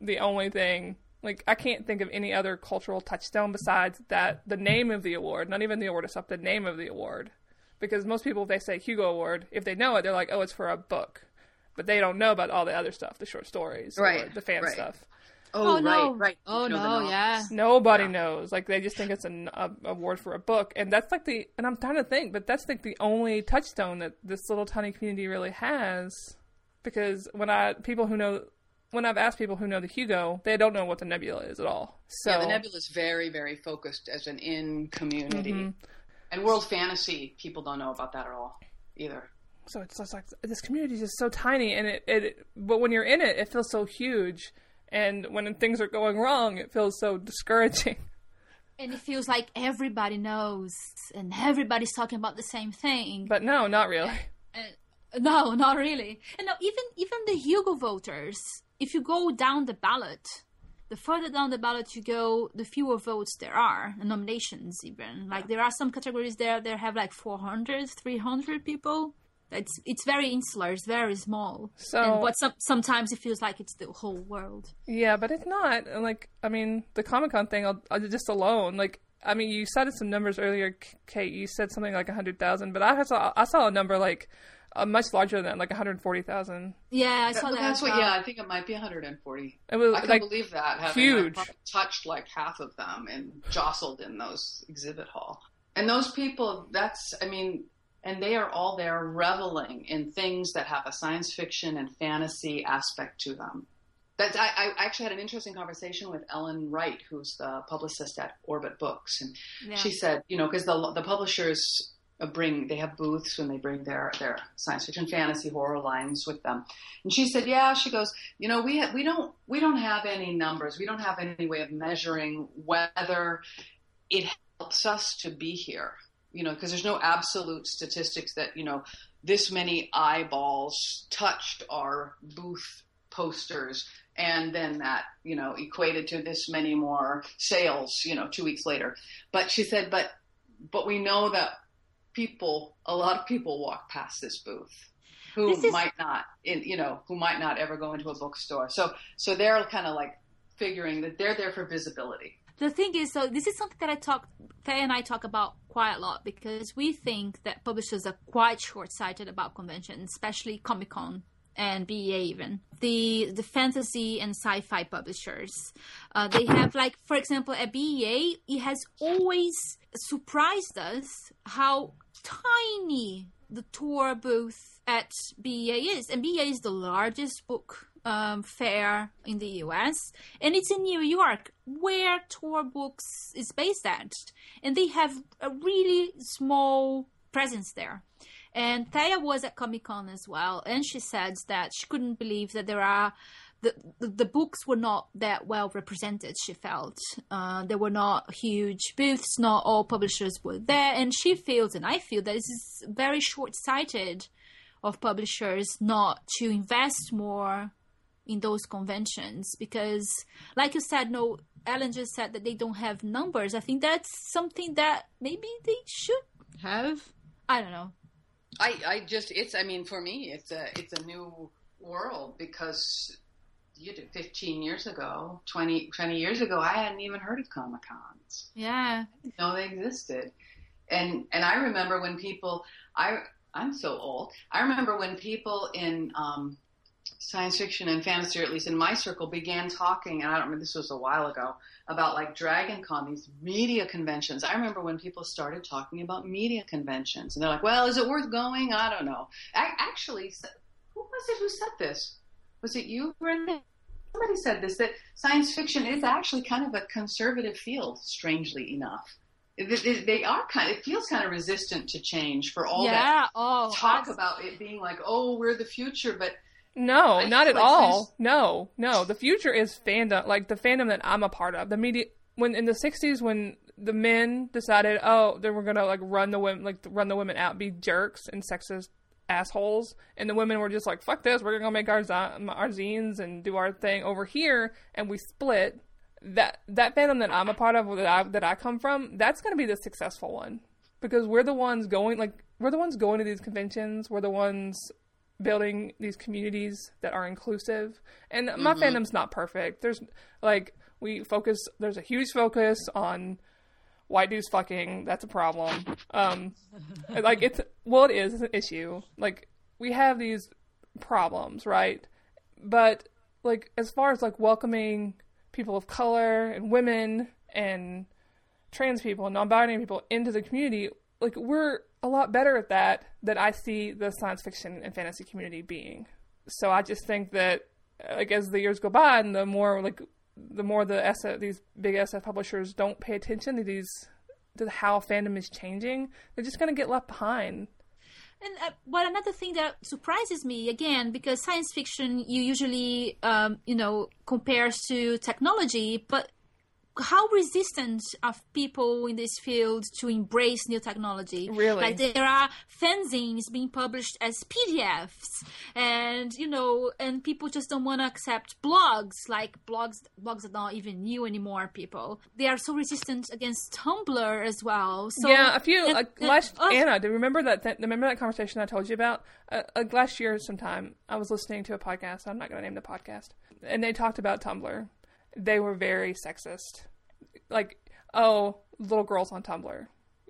the only thing. Like I can't think of any other cultural touchstone besides that the name of the award, not even the award itself, the name of the award. Because most people, if they say Hugo Award, if they know it, they're like, "Oh, it's for a book," but they don't know about all the other stuff, the short stories, or Right, the fan right. stuff. Oh, Oh, no. right, right. Oh You know no, yeah. Nobody Yeah. knows. Like they just think it's an a, award for a book, and that's like the. And I'm trying to think, but that's like the only touchstone that this little tiny community really has. Because when I people who know, when I've asked people who know the Hugo, they don't know what the Nebula is at all. So Yeah, the Nebula is very, very focused as an in community. Mhm. And world fantasy, people don't know about that at all either. so it's just like this community is just so tiny, and it, it. But when you're in it, it feels so huge, and when things are going wrong, it feels so discouraging. And it feels like everybody knows and everybody's talking about the same thing. But no, not really. Uh, uh, no, not really. And no, even even the Hugo voters, if you go down the ballot, the further down the ballot you go, the fewer votes there are, and nominations even. Like there are some categories there that have like 400, 300 people. It's it's very insular, it's very small. So- and, but some, sometimes it feels like it's the whole world. Yeah, but it's not. And, Like, I mean, the Comic Con thing, I'll, I'll just alone. Like, I mean, you cited some numbers earlier, K- Kate. You said something like hundred thousand, but I saw I saw a number like uh, much larger than that, like one hundred forty thousand. Yeah, I saw that. that's what. Yeah, I think it might be 140. It was I can like believe that. Having huge. I've touched like half of them and jostled in those exhibit hall. And those people, that's, I mean, and they are all there reveling in things that have a science fiction and fantasy aspect to them. That's, I, I actually had an interesting conversation with Ellen Wright, who's the publicist at Orbit Books, and Yeah. she said, you know, because the the publishers bring they have booths when they bring their their science fiction, fantasy, horror lines with them, and she said, yeah, she goes, you know, we ha- we don't we don't have any numbers. We don't have any way of measuring whether it helps us to be here. You know, because there's no absolute statistics that you know this many eyeballs touched our booth posters and then that you know equated to this many more sales you know two weeks later. But she said but but we know that people a lot of people walk past this booth who is... might not in you know who might not ever go into a bookstore. So so they're kind of like figuring that they're there for visibility the thing is so this is something that i talk Thea and i talk about quite a lot because we think that publishers are quite short-sighted about conventions especially comic-con and BEA even the the fantasy and sci-fi publishers. Uh, they have like for example at BEA it has always surprised us how tiny the Tor booth at BEA is, and BEA is the largest book um, fair in the US, and it's in New York, where Tor Books is based at, and they have a really small presence there. And Thea was at Comic Con as well, and she said that she couldn't believe that there are the, the, the books were not that well represented. She felt uh, there were not huge booths, not all publishers were there, and she feels, and I feel that this is very short sighted of publishers not to invest more in those conventions because, like you said, no, Ellen just said that they don't have numbers. I think that's something that maybe they should have. I don't know. I, I just it's I mean for me it's a it's a new world because you did 15 years ago 20, 20 years ago I hadn't even heard of Comic Cons. Yeah. No, they existed. And and I remember when people I I'm so old. I remember when people in um, science fiction and fantasy, or at least in my circle, began talking, and I don't remember, this was a while ago, about like Dragon Con, these media conventions. I remember when people started talking about media conventions, and they're like, well, is it worth going? I don't know. I, actually, who was it who said this? Was it you, Brenda? Somebody said this, that science fiction is actually kind of a conservative field, strangely enough. They are kind. Of, it feels kind of resistant to change for all yeah, that oh, talk about it being like, oh, we're the future, but no, I not at like all. No, no. The future is fandom, like the fandom that I'm a part of. The media when in the '60s when the men decided, oh, they were gonna like run the women, like run the women out, be jerks and sexist assholes, and the women were just like, fuck this, we're gonna make our our zines and do our thing over here, and we split. That that fandom that I'm a part of, that I that I come from, that's gonna be the successful one because we're the ones going like we're the ones going to these conventions. We're the ones building these communities that are inclusive. And mm-hmm. my fandom's not perfect. There's like we focus. There's a huge focus on white dudes fucking. That's a problem. Um, like it's well, it is it's an issue. Like we have these problems, right? But like as far as like welcoming people of color and women and trans people and non-binary people into the community, like we're a lot better at that than I see the science fiction and fantasy community being. So I just think that like as the years go by and the more like the more the SF, these big SF publishers don't pay attention to these to how fandom is changing, they're just going to get left behind. And uh, but another thing that surprises me again, because science fiction you usually um, you know compares to technology, but how resistant are people in this field to embrace new technology? Really? Like there are fanzines being published as PDFs, and you know, and people just don't want to accept blogs, like blogs, blogs are not even new anymore. People they are so resistant against Tumblr as well. So yeah, a few and, uh, last uh, Ana, do you remember that? Th- remember that conversation I told you about? Uh, uh, last year, sometime I was listening to a podcast. I'm not going to name the podcast, and they talked about Tumblr they were very sexist. Like, oh, little girls on Tumblr,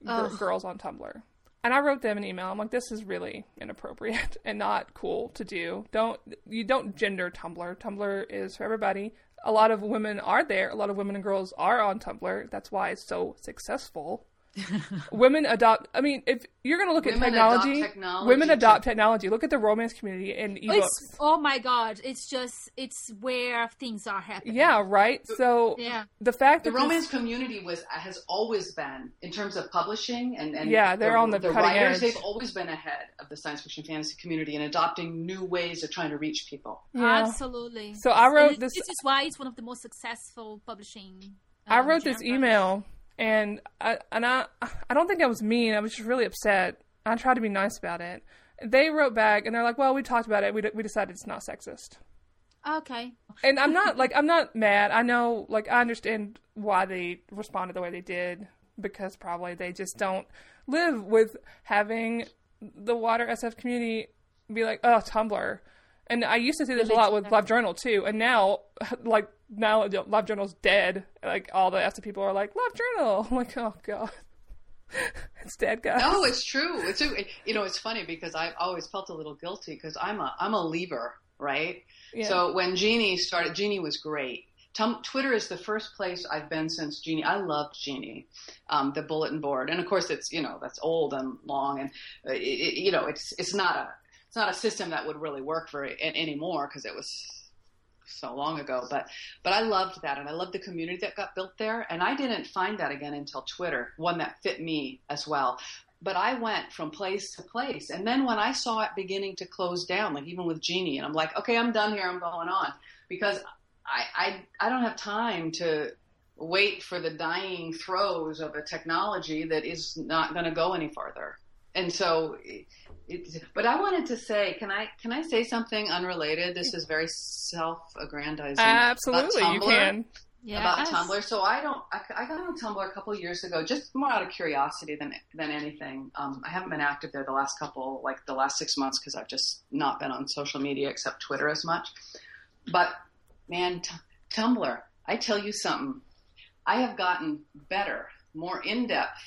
G- girls on Tumblr. And I wrote them an email. I'm like, this is really inappropriate and not cool to do. Don't you don't gender Tumblr. Tumblr is for everybody. A lot of women are there. A lot of women and girls are on Tumblr. That's why it's so successful. Women adopt. I mean, if you're going to look Women at adopt technology, technology women adopt technology. Look at the romance community and ebooks. It's oh my god! It's just it's where things are happening. Yeah, right. So Yeah. the fact The that this- romance community was has always been in terms of publishing and, and Yeah, they're on the cutting writers. edge. They've always been ahead of the science fiction fantasy community in adopting new ways of trying to reach people. Yeah. Absolutely. So I wrote And this- This is why it's one of the most successful publishing. I um, wrote this genres. email and I and I I don't think I was mean. I was just really upset. I tried to be nice about it. They wrote back and they're like, "Well, we talked about it. We d- we decided it's not sexist." Okay. And I'm not like I'm not mad. I know like I understand why they responded the way they did because probably they just don't live with having the water SF community be like, "Oh, Tumblr." And I used to see this a lot with LiveJournal too. And now like now LiveJournal's dead. Like all the SF people are like, "LiveJournal." I'm like, "Oh god." it's dead, guys. No, it's true. It's you know it's funny because I've always felt a little guilty because I'm a I'm a lever, right? Yeah. So when GEnie started, GEnie was great. Tum- Twitter is the first place I've been since GEnie. I loved GEnie, um, the bulletin board, and of course it's you know that's old and long, and uh, it, it, you know it's it's not a it's not a system that would really work for it anymore because it was so long ago. But but I loved that, and I loved the community that got built there. And I didn't find that again until Twitter, one that fit me as well. But I went from place to place, and then when I saw it beginning to close down, like even with GEnie, and I'm like, okay, I'm done here. I'm going on because I I, I don't have time to wait for the dying throes of a technology that is not going to go any farther. And so, it, it, but I wanted to say, can I can I say something unrelated? This is very self-aggrandizing. Absolutely, about you Tumblr can. Yeah. about Tumblr. So I don't. I, I got on Tumblr a couple of years ago, just more out of curiosity than than anything. Um, I haven't been active there the last couple, like the last six months, because I've just not been on social media except Twitter as much. But man, t- Tumblr. I tell you something. I have gotten better, more in depth,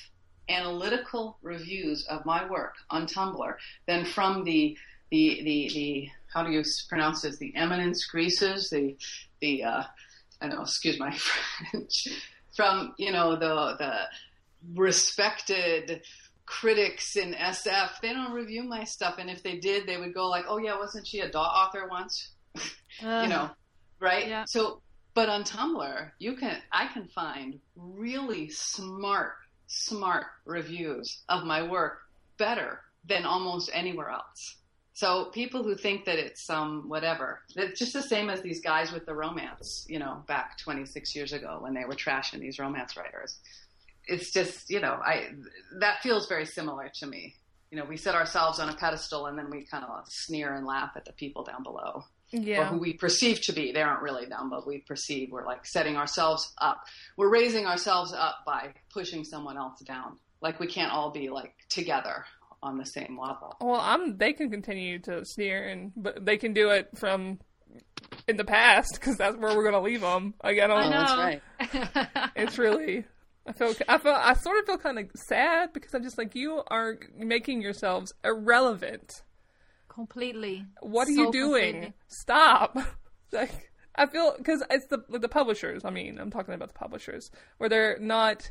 analytical reviews of my work on Tumblr than from the the the, the how do you pronounce this? The eminence greases, the the uh, I know, excuse my French, from you know the the respected critics in SF. They don't review my stuff, and if they did, they would go like, "Oh yeah, wasn't she a DAW author once?" you know, right? Yeah. So, but on Tumblr, you can I can find really smart, smart reviews of my work better than almost anywhere else. So people who think that it's some whatever, it's just the same as these guys with the romance, you know, back 26 years ago when they were trashing these romance writers. It's just, you know, I that feels very similar to me. You know, we set ourselves on a pedestal and then we kind of sneer and laugh at the people down below or who we perceive to be. They aren't really them, but we perceive we're like setting ourselves up. We're raising ourselves up by pushing someone else down. Like we can't all be like together on the same level. Well, I'm. They can continue to sneer, and but they can do it from in the past because that's where we're gonna leave them. Like I don't. Oh, I know. that's right. It's really. I feel. I feel. I sort of feel kind of sad because I'm just like you are making yourselves irrelevant. Completely. What are So you doing? completely. Stop. like I feel because it's the like the publishers. I mean, I'm talking about the publishers where they're not.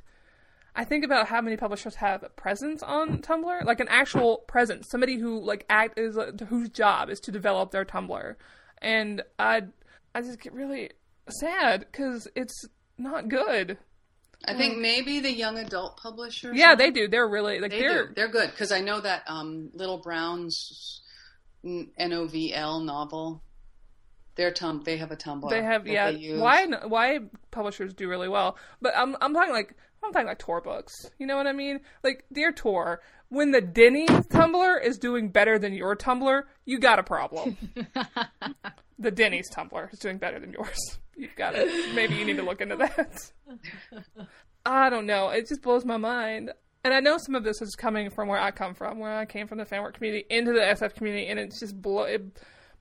I think about how many publishers have a presence on Tumblr, like an actual presence, somebody who like act is uh, whose job is to develop their Tumblr, and I I just get really sad because it's not good. I think maybe the young adult publishers. Yeah, they do. They're really like they they're do. They're good because I know that um, Little Brown's N O V L novel. Their tum, they have a Tumblr. They have that yeah. they use. Why why publishers do really well, but I'm I'm talking like I'm talking like Tor Books. You know what I mean? Like dear Tor, when the Denny's Tumblr is doing better than your Tumblr, you got a problem. the Denny's Tumblr is doing better than yours. You've got it. Maybe you need to look into that. I don't know. It just blows my mind. And I know some of this is coming from where I come from, where I came from the fan work community into the SF community, and it's just blow it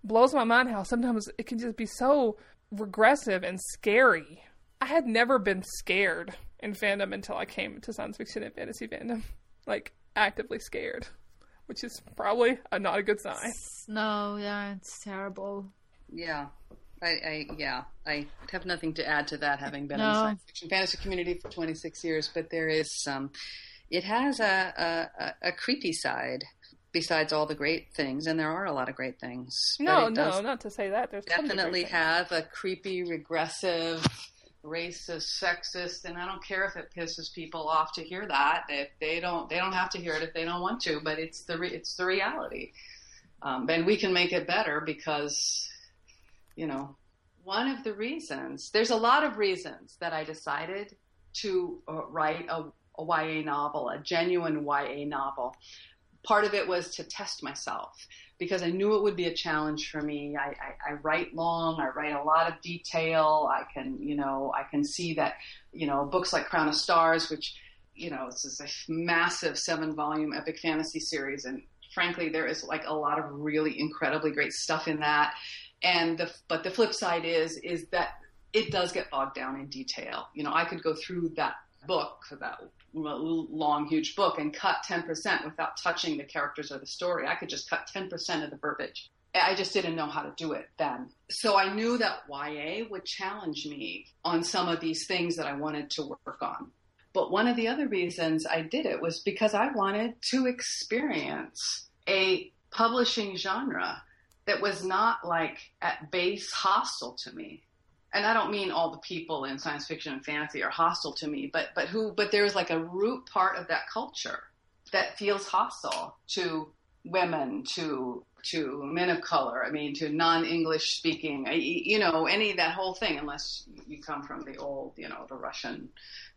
blows my mind how sometimes it can just be so regressive and scary. I had never been scared in fandom until I came to science fiction and fantasy fandom, like actively scared, which is probably a, not a good sign. No, yeah, it's terrible. Yeah. I, I yeah, I have nothing to add to that, having been in the science fiction fantasy community for 26 years. But there is some, it has a, a, a creepy side besides all the great things, and there are a lot of great things. No, no, not to say that. There's definitely have a creepy, regressive, racist, sexist, and I don't care if it pisses people off to hear that. If they don't, they don't have to hear it if they don't want to. But it's the re- it's the reality, um, and we can make it better because, you know, one of the reasons. There's a lot of reasons that I decided to uh, write a, a YA novel, a genuine YA novel. Part of it was to test myself because I knew it would be a challenge for me. I, I, I, write long, I write a lot of detail. I can, you know, I can see that, you know, books like Crown of Stars, which, you know, this is a massive seven volume epic fantasy series. And frankly, there is like a lot of really incredibly great stuff in that. And the, but the flip side is, is that it does get bogged down in detail. You know, I could go through that book, that long, huge book, and cut 10% without touching the characters or the story. I could just cut 10% of the verbiage. I just didn't know how to do it then. So I knew that YA would challenge me on some of these things that I wanted to work on. But one of the other reasons I did it was because I wanted to experience a publishing genre that was not like at base hostile to me and I don't mean all the people in science fiction and fantasy are hostile to me, but but who but there's like a root part of that culture that feels hostile to women, to to men of color. I mean, to non-English speaking, you know, any that whole thing, unless you come from the old, you know, the Russian,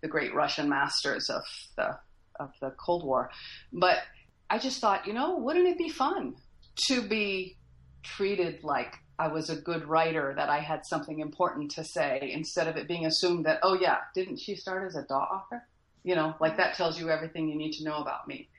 the great Russian masters of the of the Cold War. But I just thought, you know, wouldn't it be fun to be treated like I was a good writer, that I had something important to say, instead of it being assumed that, oh yeah, didn't she start as a DAW author? You know, like that tells you everything you need to know about me.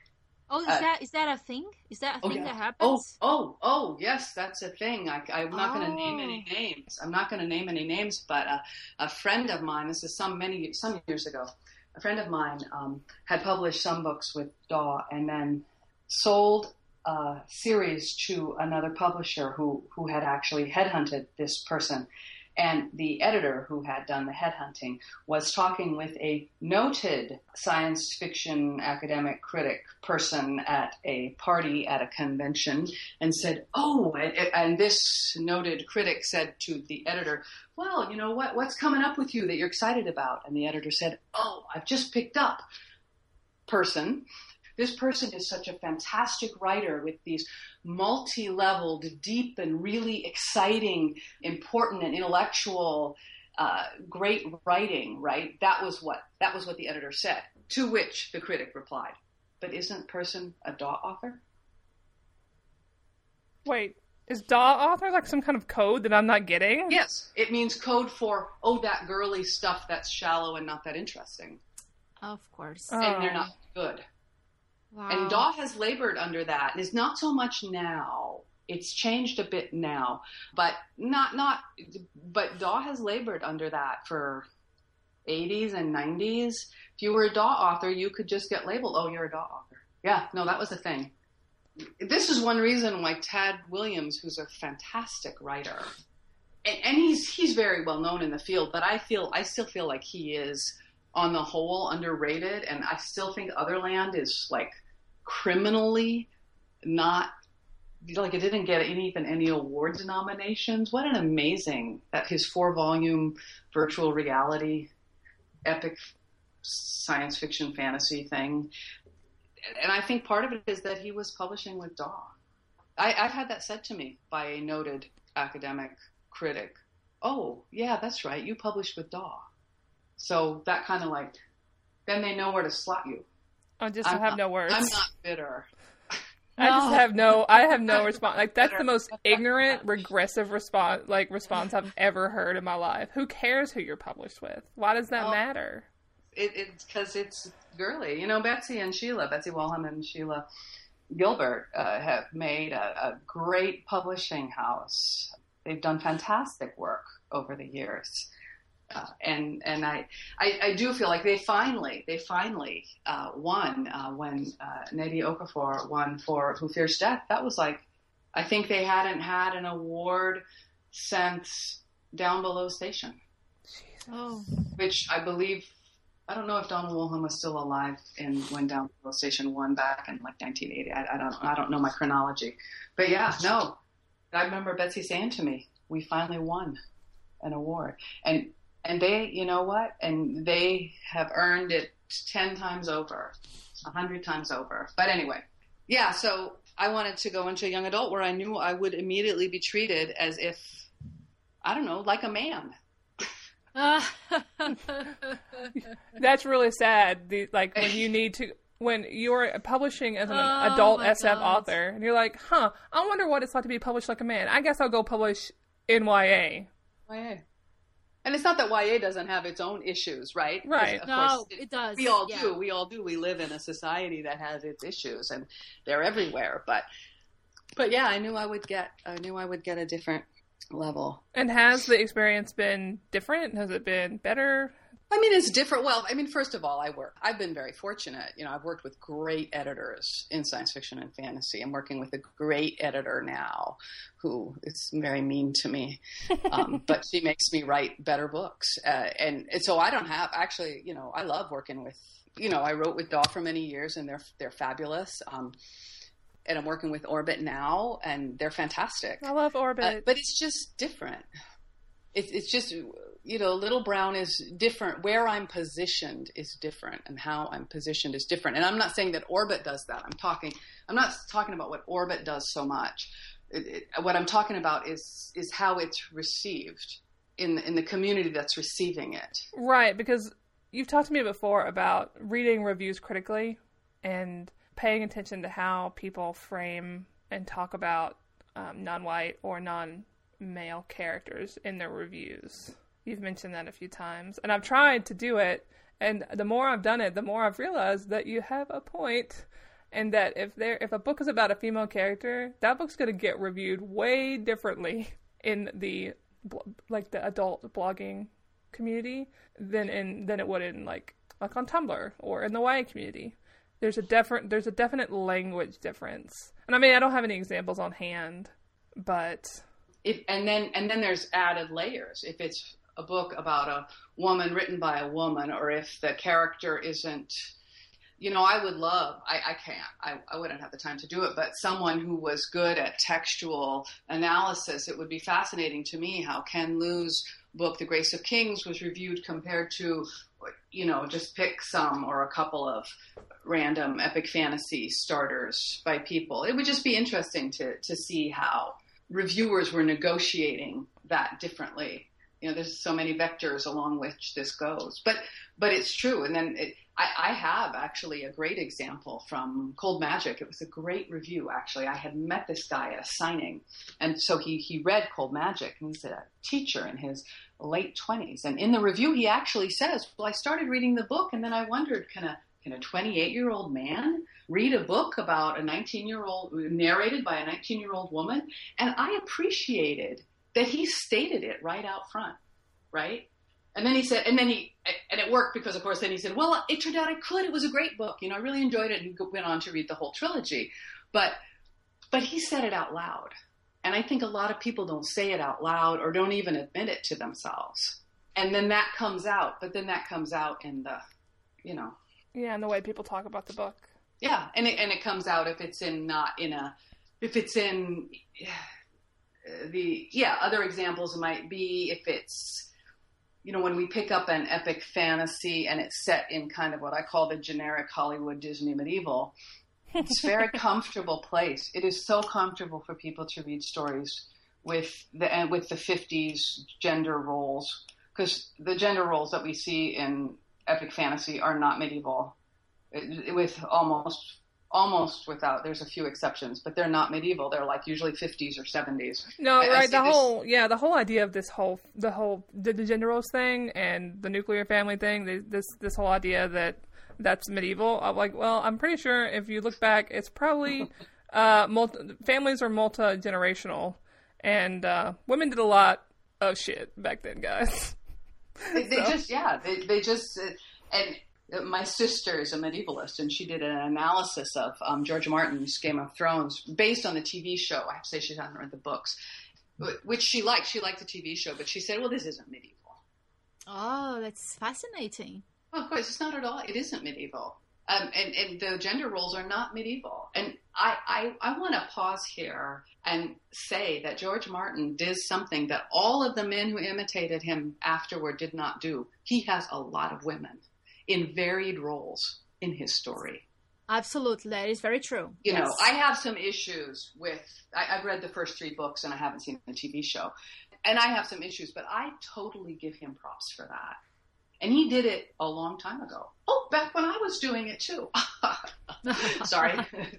Oh, is uh, that is that a thing? Is that a oh, thing yeah. that happens? Oh, oh, oh, yes, that's a thing. I, am not oh. going to name any oh. names. I'm not going to name any names, but a, a, friend of mine. This is some many some years ago. A friend of mine um, had published some books with DAW, and then sold uh, series to another publisher who, who had actually headhunted this person. And the editor who had done the headhunting was talking with a noted science fiction academic critic person at a party at a convention and said, Oh, and this noted critic said to the editor, Well, you know what, what's coming up with you that you're excited about? And the editor said, Oh, I've just picked up person this person is such a fantastic writer with these multi-leveled, deep and really exciting, important and intellectual, uh, great writing, right? That was what, that was what the editor said. To which the critic replied, but isn't person a DAW author? Wait, is DAW author like some kind of code that I'm not getting? Yes, it means code for oh that girly stuff that's shallow and not that interesting. Of course, and they're not good. Wow. And DAW has labored under that. And it's not so much now. It's changed a bit now, but not not. But DAW has labored under that for 80s and 90s. If you were a DAW author, you could just get labeled, "Oh, you're a DAW author." Yeah, no, that was the thing. This is one reason why Tad Williams, who's a fantastic writer, and, and he's he's very well known in the field, but I feel I still feel like he is on the whole underrated, and I still think Otherland is like criminally not like it didn't get any, even any awards nominations. What an amazing that his four volume virtual reality epic science fiction fantasy thing. And I think part of it is that he was publishing with DAW. I, I've had that said to me by a noted academic critic. Oh, yeah, that's right. You published with DAW. So that kind of like, then they know where to slot you. I just I'm have not, no words. I'm not bitter. I just have no. I have no response. Like that's the most ignorant, regressive response, like response I've ever heard in my life. Who cares who you're published with? Why does that well, matter? It, it's because it's girly. You know, Betsy and Sheila, Betsy Wollheim and Sheila Gilbert uh, have made a, a great publishing house. They've done fantastic work over the years. Uh, and and I, I, I do feel like they finally they finally uh, won uh, when uh, Nnedi Okorafor won for Who Fears Death. That was like I think they hadn't had an award since Downbelow Station, oh. which I believe I don't know if Donald Wollheim was still alive in when Below Station One back in like 1980. I, I don't I don't know my chronology, but yeah, no. I remember Betsy saying to me, "We finally won an award," and and they, you know what, and they have earned it ten times over, a hundred times over. But anyway, yeah. So I wanted to go into young adult where I knew I would immediately be treated as if I don't know, like a man. That's really sad. The, like when you need to when you're publishing as an Oh, adult SF God. author, and you're like, "Huh, I wonder what it's like to be published like a man. I guess I'll go publish NYA. YA." YA. And it's not that YA doesn't have its own issues, right? Right. of no, course, it does. we all yeah. do. We all do. We live in a society that has its issues, and they're everywhere. But, but yeah, I knew I would get. I knew I would get a different level. And has the experience been different? Has it been better? I mean, it's different. Well, I mean, first of all, I work. I've been very fortunate. You know, I've worked with great editors in science fiction and fantasy. I'm working with a great editor now, who is very mean to me, um, but she makes me write better books. Uh, and, and so I don't have actually. You know, I love working with. You know, I wrote with Daw for many years, and they're they're fabulous. Um, and I'm working with Orbit now, and they're fantastic. I love Orbit. Uh, but it's just different. It's it's just you know, Little Brown is different. Where I'm positioned is different, and how I'm positioned is different. And I'm not saying that Orbit does that. I'm talking. I'm not talking about what Orbit does so much. It, it, what I'm talking about is is how it's received in in the community that's receiving it. Right, because you've talked to me before about reading reviews critically and paying attention to how people frame and talk about um, non-white or non-male characters in their reviews. You've mentioned that a few times, and I've tried to do it. And the more I've done it, the more I've realized that you have a point, and that if there if a book is about a female character, that book's going to get reviewed way differently in the like the adult blogging community than in than it would in like like on Tumblr or in the YA community. There's a different there's a definite language difference. And I mean I don't have any examples on hand, but if and then and then there's added layers if it's a book about a woman written by a woman or if the character isn't you know i would love i, I can't I, I wouldn't have the time to do it but someone who was good at textual analysis it would be fascinating to me how ken liu's book the grace of kings was reviewed compared to you know just pick some or a couple of random epic fantasy starters by people it would just be interesting to to see how reviewers were negotiating that differently. You know, there's so many vectors along which this goes, but but it's true. And then it, I, I have actually a great example from Cold Magic. It was a great review. Actually, I had met this guy at a signing, and so he he read Cold Magic, and he's a teacher in his late twenties. And in the review, he actually says, "Well, I started reading the book, and then I wondered, can a can a 28 year old man read a book about a 19 year old narrated by a 19 year old woman and i appreciated that he stated it right out front right? And then he said and then he and it worked because of course then he said well it turned out i could. It was a great book. You know i really enjoyed it and he went on to read the whole trilogy. But but he said it out loud. And i think a lot of people don't say it out loud or don't even admit it to themselves. And then that comes out but then that comes out in the you know. Yeah, and the way people talk about the book. yeah, and it and it comes out if it's in not in a if it's in the yeah other examples might be if it's you know when we pick up an epic fantasy and it's set in kind of what I call the generic Hollywood Disney medieval. It's a very comfortable place. It is so comfortable for people to read stories with the and with the 50s gender roles because the gender roles that we see in epic fantasy are not medieval it- with almost almost without there's a few exceptions but they're not medieval they're like usually 50s or 70s No, I- I right. see The this- whole yeah, the whole idea of this whole the whole the, the gender roles thing and the nuclear family thing. the- This this whole idea that that's medieval. I'm like, well, I'm pretty sure if you look back, it's probably uh, multi, families are multi generational, and uh, women did a lot of shit back then, guys. they, they So- just yeah they, they just uh, and my sister is a medievalist and she did an analysis of um, george martin's game of thrones based on the tv show i have to say she hasn't read the books which she liked she liked the tv show but she said well this isn't medieval Oh, that's fascinating. of course, it's not at all. It isn't medieval. Um, and, and the gender roles are not medieval. And I, I, I want to pause here and say that George Martin did something that all of the men who imitated him afterward did not do. He has a lot of women in varied roles in his story. Absolutely, that is very true. You Yes. know, I have some issues with. I, I've read the first three books and I haven't seen the TV show, and I have some issues. But I totally give him props for that, and he did it a long time ago. Oh, back when I was doing it too. Sorry.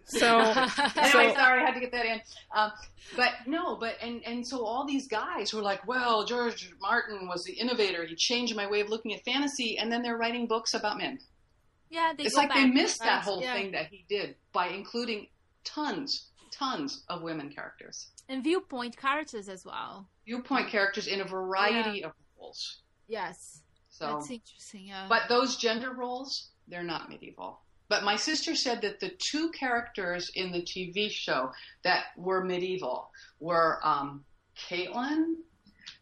So, anyway, So- sorry, I had to get that in. Um, but no, but and and so all these guys were like, well, George Martin was the innovator. He changed my way of looking at fantasy, and then they're writing books about men. yeah, they it's go like they missed that whole Yeah. thing that he did by including tons, tons of women characters, and viewpoint characters as well. viewpoint characters in a variety of roles. Yes, So, that's interesting. Yeah, but those gender roles, they're not medieval. But my sister said that the two characters in the TV show that were medieval were um, Catelyn.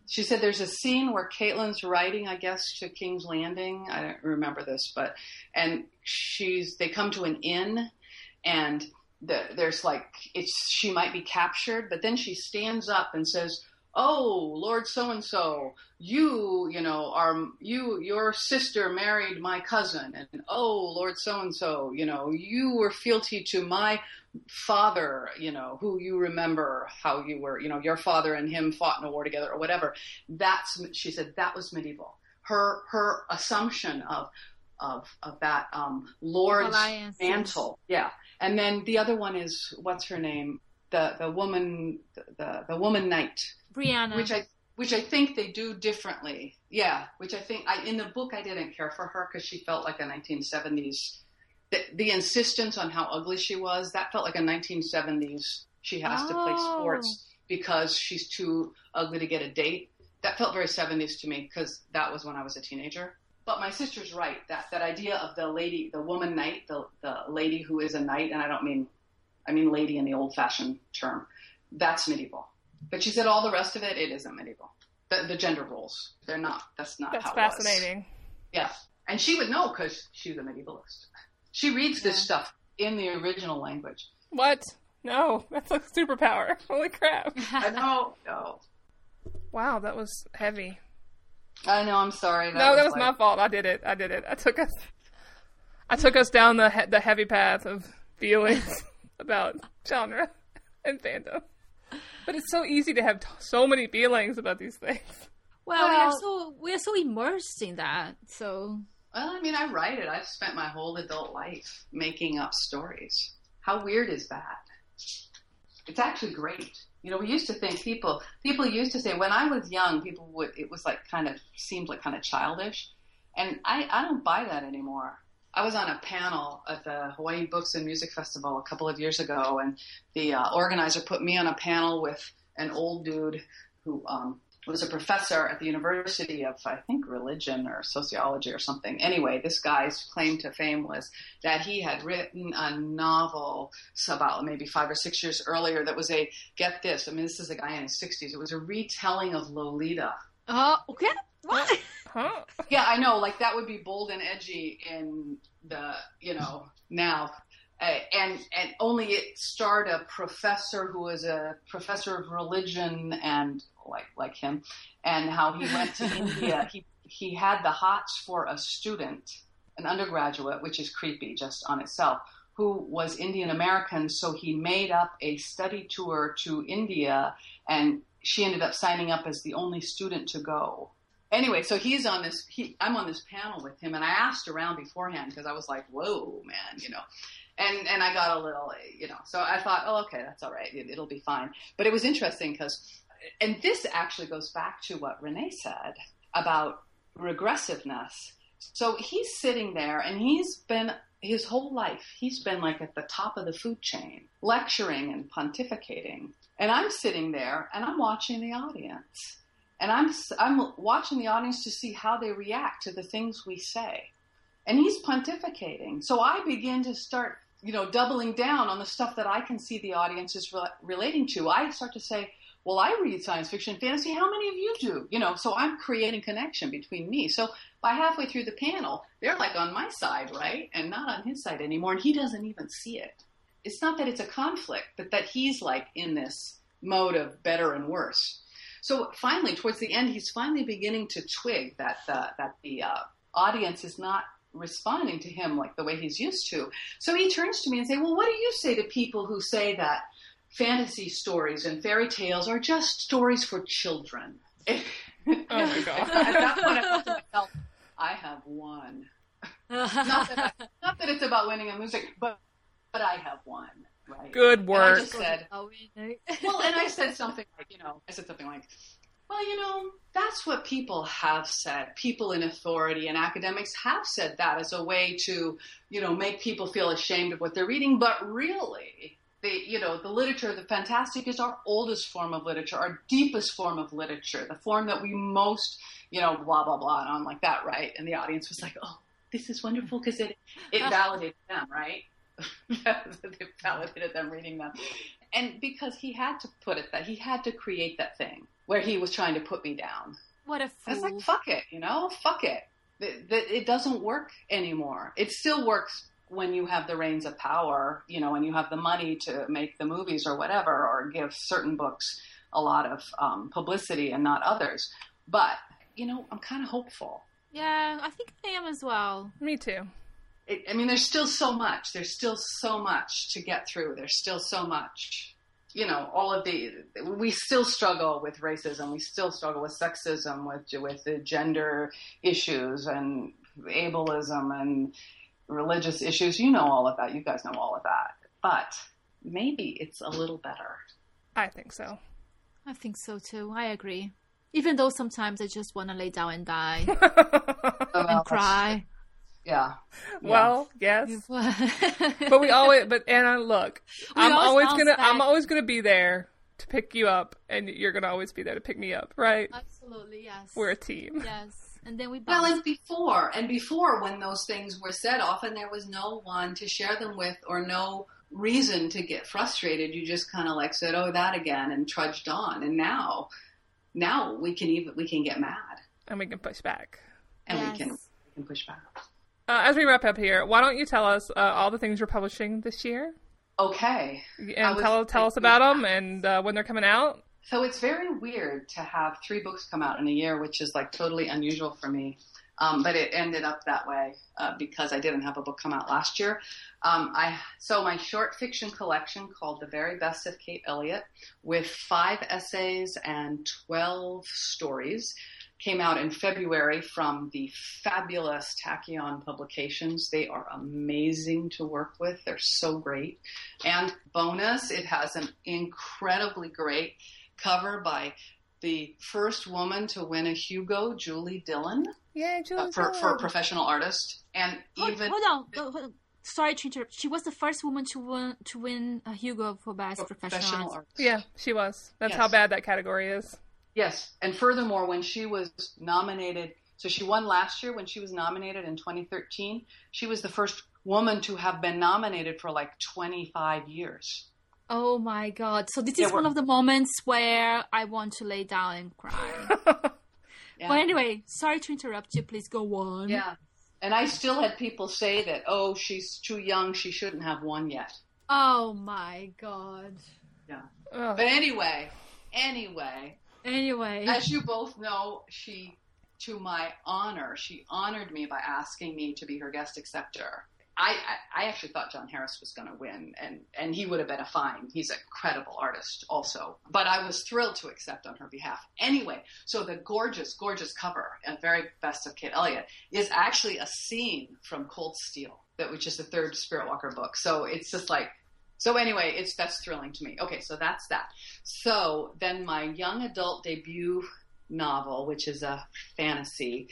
She said there's a scene where Catelyn's riding, I guess, to King's Landing. I don't remember this, but and she's they come to an inn, and the, there's like it's she might be captured, but then she stands up and says, "Oh, Lord so and so, you, you know, are you your sister married my cousin, and oh, Lord so and so, you know, you were fealty to my father, you know, who you remember how you were, you know, your father and him fought in a war together or whatever." That's she said that was medieval. Her her assumption of of of that um, Lord's mantle, yeah. And then the other one is what's her name? The the woman the the woman knight Brianna. which I which I think they do differently. Yeah, which I think I in the book I didn't care for her because she felt like a 1970s. The, the insistence on how ugly she was that felt like a 1970s. She has to play Oh. sports because she's too ugly to get a date. That felt very 70s to me because that was when I was a teenager. But my sister's right. That that idea of the lady, the woman knight, the the lady who is a knight, and I don't mean, I mean lady in the old-fashioned term. That's medieval. But she said all the rest of it, it isn't medieval. The, the gender roles, they're not. That's not that's how it was. fascinating. Yeah, and she would know because she's a medievalist. She reads this Yeah. stuff in the original language. What? No, that's a superpower. Holy crap. I know. No, Wow, that was heavy. I know. I'm sorry. no, that was like- my fault. I did it. I did it. I took us. I took us down the he- the heavy path of feelings about genre and fandom. But it's so easy to have t- so many feelings about these things. well, we are so we are so immersed in that. So Well, I mean, I write it. I've spent my whole adult life making up stories. How weird is that? It's actually great. You know, we used to think people people used to say when I was young, people would it was like kind of seemed like kind of childish, and I I don't buy that anymore. I was on a panel at the Hawaii Books and Music Festival a couple of years ago, and the uh, organizer put me on a panel with an old dude who um, was a professor at the University of, I think, religion or sociology or something. Anyway, this guy's claim to fame was that he had written a novel about maybe five or six years earlier that was a, get this, I mean, this is a guy in his 60s, it was a retelling of Lolita. oh, okay. What? Huh? Yeah, I know. Like that would be bold and edgy in the you know now, uh, and and only it starred a professor who was a professor of religion and like like him, and how he went to India. He he had the hots for a student, an undergraduate, which is creepy just on itself. Who was Indian American, so he made up a study tour to India, and she ended up signing up as the only student to go anyway, so he's on this. He, I'm on this panel with him, and I asked around beforehand because I was like, "Whoa, man," you know, and and I got a little, you know. So I thought, "Oh, okay, that's all right. It, it'll be fine." But it was interesting because, and this actually goes back to what Renay said about regressiveness. So he's sitting there, and he's been his whole life. He's been like at the top of the food chain, lecturing and pontificating, and I'm sitting there, and I'm watching the audience and I'm I'm watching the audience to see how they react to the things we say, and he's pontificating. So I begin to start, you know, doubling down on the stuff that I can see the audience is re- relating to. I start to say, well, I read science fiction fantasy. How many of you do? You know, so I'm creating connection between me. So by halfway through the panel, they're like on my side, right? And not on his side anymore. And he doesn't even see it. It's not that it's a conflict, but that he's like in this mode of better and worse. So finally, towards the end, he's finally beginning to twig that uh, that the uh, audience is not responding to him like the way he's used to. So he turns to me and say, "Well, what do you say to people who say that fantasy stories and fairy tales are just stories for children?" oh my god! At that point, I thought to myself, "I have won." not, that I, not that it's about winning and losing, but but I have won. Right. Good work. And I just said, well, and I said something like, you know, I said something like, well, you know, that's what people have said. People in authority and academics have said that as a way to, you know, make people feel ashamed of what they're reading. But really, the, you know, the literature, of the fantastic is our oldest form of literature, our deepest form of literature, the form that we most, you know, blah, blah, blah, and on like that, right? And the audience was like, oh, this is wonderful because it, it validated them, right? they validated them reading them. And because he had to put it that he had to create that thing where he was trying to put me down. What a fool. I was like, fuck it, you know, fuck it. It, it doesn't work anymore. It still works when you have the reins of power, you know, when you have the money to make the movies or whatever, or give certain books a lot of um, publicity and not others. But, you know, I'm kind of hopeful. Yeah, I think I am as well. Me too it, I mean, there's still so much. There's still so much to get through. There's still so much. You know, all of the we still struggle with racism. We still struggle with sexism, with with the gender issues and ableism and religious issues. You know all of that. You guys know all of that. But maybe it's a little better. I think so. I think so too. I agree. Even though sometimes I just want to lay down and die Oh, and cry. Yeah. Well, yes. but we always but Ana, look. We I'm always always gonna back. I'm always gonna be there to pick you up and you're gonna always be there to pick me up, right? Absolutely, yes. We're a team. Yes. And then we Well, bounce. and before, and before when those things were said, often there was no one to share them with or no reason to get frustrated. You just kind of like said, "Oh, that again," and trudged on. And now, now we can even we can get mad And we can push back. and Yes. we can we can push back. Uh, as we wrap up here, why don't you tell us uh, all the things you're publishing this year, Okay, and was tell tell us about them and uh, when they're coming out. So it's very weird to have three books come out in a year, which is like totally unusual for me. Um, but it ended up that way uh, because I didn't have a book come out last year. Um, I so my short fiction collection called The Very Best of Kate Elliott, with five essays and twelve stories, came out in February from the fabulous Tachyon Publications. They are amazing to work with. They're so great. And bonus, it has an incredibly great cover by the first woman to win a Hugo, Julie Dillon, Yay, Julie! uh, for, for a professional artist. And Hold, even hold on. hold- hold on. Sorry to interrupt. She was the first woman to win to win a Hugo for best professional, professional artist. artist. Yeah, she was. That's Yes. how bad that category is. Yes. And furthermore, when she was nominated, so she won last year when she was nominated in 2013, she was the first woman to have been nominated for like 25 years. Oh my god! So this Yeah, is one of the moments where I want to lay down and cry. Yeah. But anyway, sorry to interrupt you. Please go on. yeah. And I still had people say that, oh, she's too young, she shouldn't have won yet. Oh my god. Yeah. Ugh. But anyway, anyway, Anyway, as you both know, she, to my honor, she honored me by asking me to be her guest acceptor. I, I, I actually thought John Harris was going to win, and, and he would have been a fine. He's a credible artist, also. But I was thrilled to accept on her behalf. Anyway, so the gorgeous, gorgeous cover, and very best of Kate Elliott, is actually a scene from Cold Steel, that which is the third Spirit Walker book. So it's just like so anyway, it's that's thrilling to me. Okay, so that's that. So then my young adult debut novel, which is a fantasy,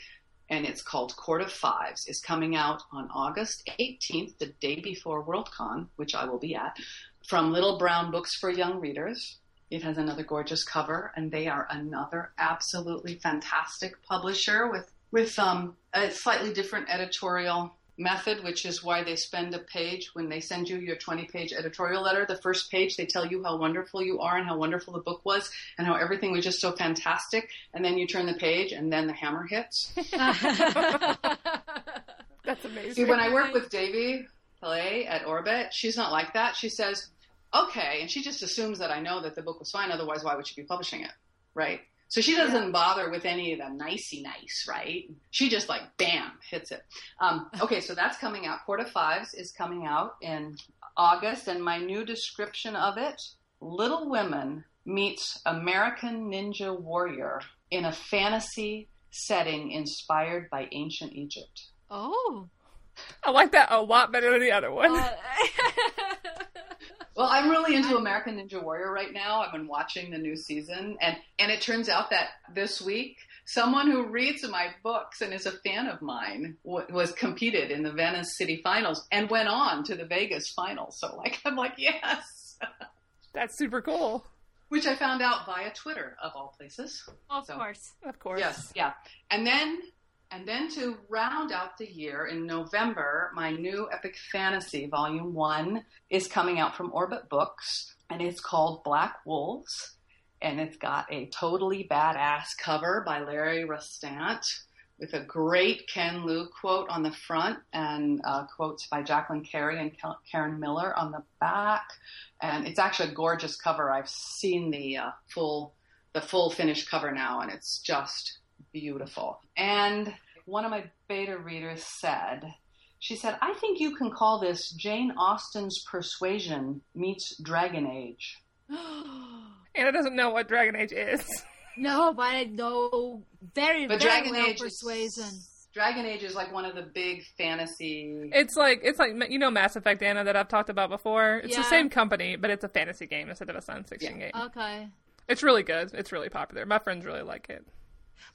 and it's called Court of Fives, is coming out on August 18th, the day before Worldcon, which I will be at, from Little Brown Books for Young Readers. It has another gorgeous cover, and they are another absolutely fantastic publisher with with um, a slightly different editorial method, which is why they spend a page when they send you your 20 page editorial letter. The first page, they tell you how wonderful you are and how wonderful the book was and how everything was just so fantastic. And then you turn the page and then the hammer hits. That's amazing. See, when I work with Devi Pillai at Orbit, she's not like that. She says, okay. And she just assumes that I know that the book was fine. Otherwise, why would she be publishing it? Right. So she doesn't bother with any of the nicey nice, right? She just like bam hits it. Um, okay, so that's coming out. Court of Fives is coming out in August, and my new description of it: Little Women meets American Ninja Warrior in a fantasy setting inspired by ancient Egypt. oh. I like that a lot better than the other one. Uh, Well, I'm really into American Ninja Warrior right now. I've been watching the new season, and and it turns out that this week, someone who reads my books and is a fan of mine w- was competed in the Venice City Finals and went on to the Vegas Finals. So, like, I'm like, yes, That's super cool. which I found out via Twitter of all places. of So- course. Of course. Yes, yeah, and then. And then to round out the year in November, my new epic fantasy volume one is coming out from Orbit Books, and it's called Black Wolves, and it's got a totally badass cover by Larry Rostant with a great Ken Liu quote on the front and uh, quotes by Jacqueline Carey and Karen Miller on the back, and it's actually a gorgeous cover. I've seen the uh, full the full finished cover now, and it's just beautiful. And one of my beta readers said, she said, I think you can call this Jane Austen's Persuasion meets Dragon Age. Ana doesn't know what Dragon Age is. no, but I know very, But very Dragon well Age is- Dragon Age is like one of the big fantasy. It's like it's like you know Mass Effect Ana that I've talked about before. It's the same company, but it's a fantasy game instead of a science fiction game. Okay. It's really good. It's really popular. My friends really like it.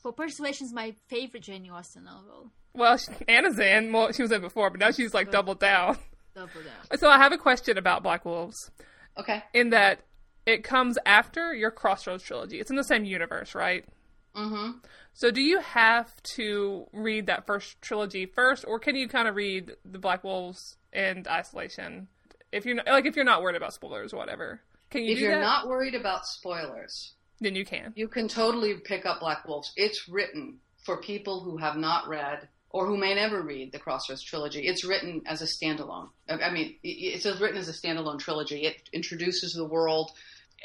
But Persuasion is my favorite Jane Austen novel. Well, she, Ana's in. Well, she was in before, but now she's like doubled down. Double down. So I have a question about Black Wolves. Okay. In that it comes after your Crossroads trilogy. It's in the same universe, right? Mm-hmm. So do you have to read that first trilogy first, or can you kind of read the Black Wolves in isolation? If you're not, like if you're not worried about spoilers or whatever, can you If do you're that? not worried about spoilers, then you can. you can totally pick up Black Wolves. It's written for people who have not read or who may never read the Crossroads trilogy. It's written as a standalone. I mean, it's written as a standalone trilogy. It introduces the world